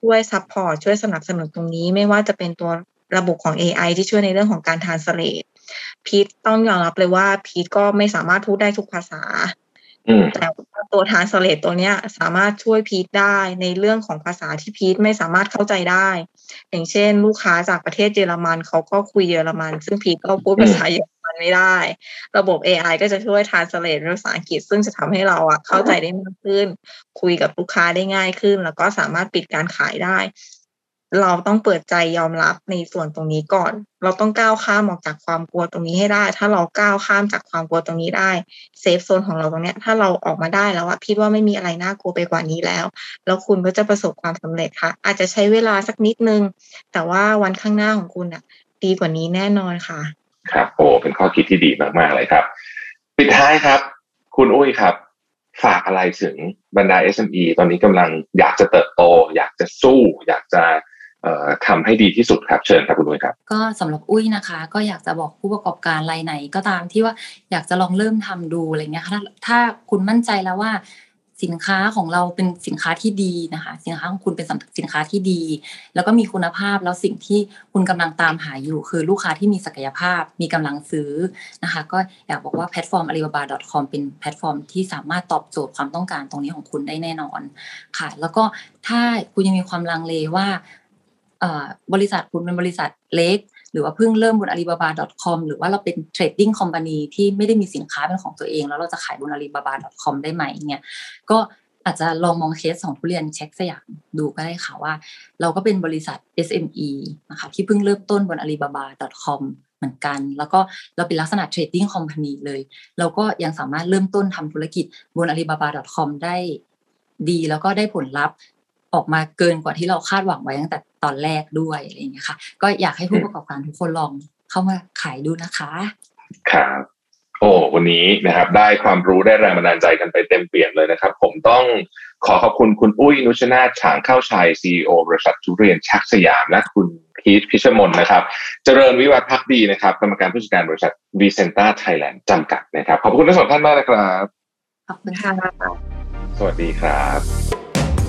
ช่วย support ช่วยสนับสนุนตรงนี้ ไม่ว่าจะเป็นตัวระบบของ AI ที่ช่วยในเรื่องของการ translate พีทต้องยอมรับเลยว่า พีทก็ไม่สามารถพูดได้ทุกภาษาแต่ตัว translate ตัวเนี้ย สามารถช่วยพีทได้ในเรื่องของภาษาที่พีทไม่สามารถเข้าใจได้ อย่างเช่น ลูกค้าจากประเทศเยอรมันเขาก็คุยเยอรมัน ซึ่งพีทก็พูดภาษาเยอร มันไม่ได้ ระบบ AI ก็จะช่วย translate ภาษาอังกฤษ ซึ่งจะทำให้เราอะเข้าใจได้มากขึ้น คุยกับลูกค้าได้ง่ายขึ้น แล้วก็สามารถปิดการขายได้ เราต้องเปิดใจยอมรับในส่วนตรงนี้ก่อน เราต้องก้าวข้ามออกจากความกลัวตรงนี้ให้ได้ ถ้าเราก้าวข้ามจากความกลัวตรงนี้ได้เซฟโซนของเราตรงเนี้ย ถ้าเราออกมาได้แล้วอะพี่ว่าไม่มีอะไรน่ากลัวไปกว่านี้แล้ว แล้วคุณก็จะประสบความสำเร็จค่ะ อาจจะใช้เวลาสักนิดนึง แต่ว่าวันข้างหน้าของคุณอะดีกว่านี้แน่นอนค่ะ ครับ โอ้เป็นข้อคิดที่ดีมากๆเลยครับ ปิดท้ายครับ คุณอุ้ยครับ ฝากอะไรถึงบรรดา SME ตอนนี้กำลังอยากจะเติบโต อยากจะสู้ อยากจะทำให้ดีที่สุดครับเชิญครับคุณอุ้ยครับ ก็สำหรับอุ้ยนะคะ ก็อยากจะบอกผู้ประกอบการรายไหนก็ตามที่ว่าอยากจะลองเริ่มทำดูอะไรเงี้ยถ้าถ้าคุณมั่นใจแล้วว่า สินค้าของเราเป็นสินค้าที่ดีนะคะ สินค้าของคุณเป็นสินค้าที่ดี แล้วก็มีคุณภาพแล้วสิ่งที่คุณกำลังตามหาอยู่ คือลูกค้าที่มีศักยภาพ มีกำลังซื้อนะคะ ก็อยากบอกว่าแพลตฟอร์ม alibaba.com เป็นแพลตฟอร์มที่สามารถตอบโจทย์ความต้องการตรงนี้ของคุณได้แน่นอนค่ะ แล้วก็ถ้าคุณยังมีความลังเลว่าบริษัทคุณเป็นบริษัทเล็ก หรือว่าเพิ่งเริ่มบน alibaba.com หรือว่าเราเป็น trading company ที่ไม่ได้มีสินค้าเป็นของตัวเอง แล้วเราจะขายบน alibaba.com ได้ไหมเนี่ยก็อาจจะลองมองเคสของผู้เรียนเช็คสยามดูก็ได้ค่ะว่า เราก็เป็นบริษัท SME นะคะที่เพิ่งเริ่มต้นบน alibaba.com เหมือนกัน แล้วก็เราเป็นลักษณะ trading company เลย เราก็ยังสามารถเริ่มต้นทำธุรกิจบน alibaba.com ได้ดีแล้วก็ได้ผลลัพธ์ ออกมาเกินกว่าที่เราคาดหวังไว้ตั้งแต่ตอนแรกด้วยอะไรอย่างเงี้ยค่ะ ก็อยากให้ผู้ประกอบการทุกคนลองเข้ามาขายดูนะคะครับโอ้วันนี้นะครับ ได้ความรู้ได้แรงบันดาลใจกันไปเต็มเปลี่ยนเลยนะครับ ผมต้องขอขอบคุณคุณอุ้ยนุชนาฉางเข้าชัยซีอบริษัททุเรียนชักสยามและคุณพีทพิชมนนะครับ เจริญวิวัฒน์พักดีนะครับกรรมการผู้จัดการบริษัทวีเซนต้าไทยแลนด์จำกัดนะครับ ขอบคุณทั้งสองท่านมากนะครับ ขอบคุณค่ะ สวัสดีครับ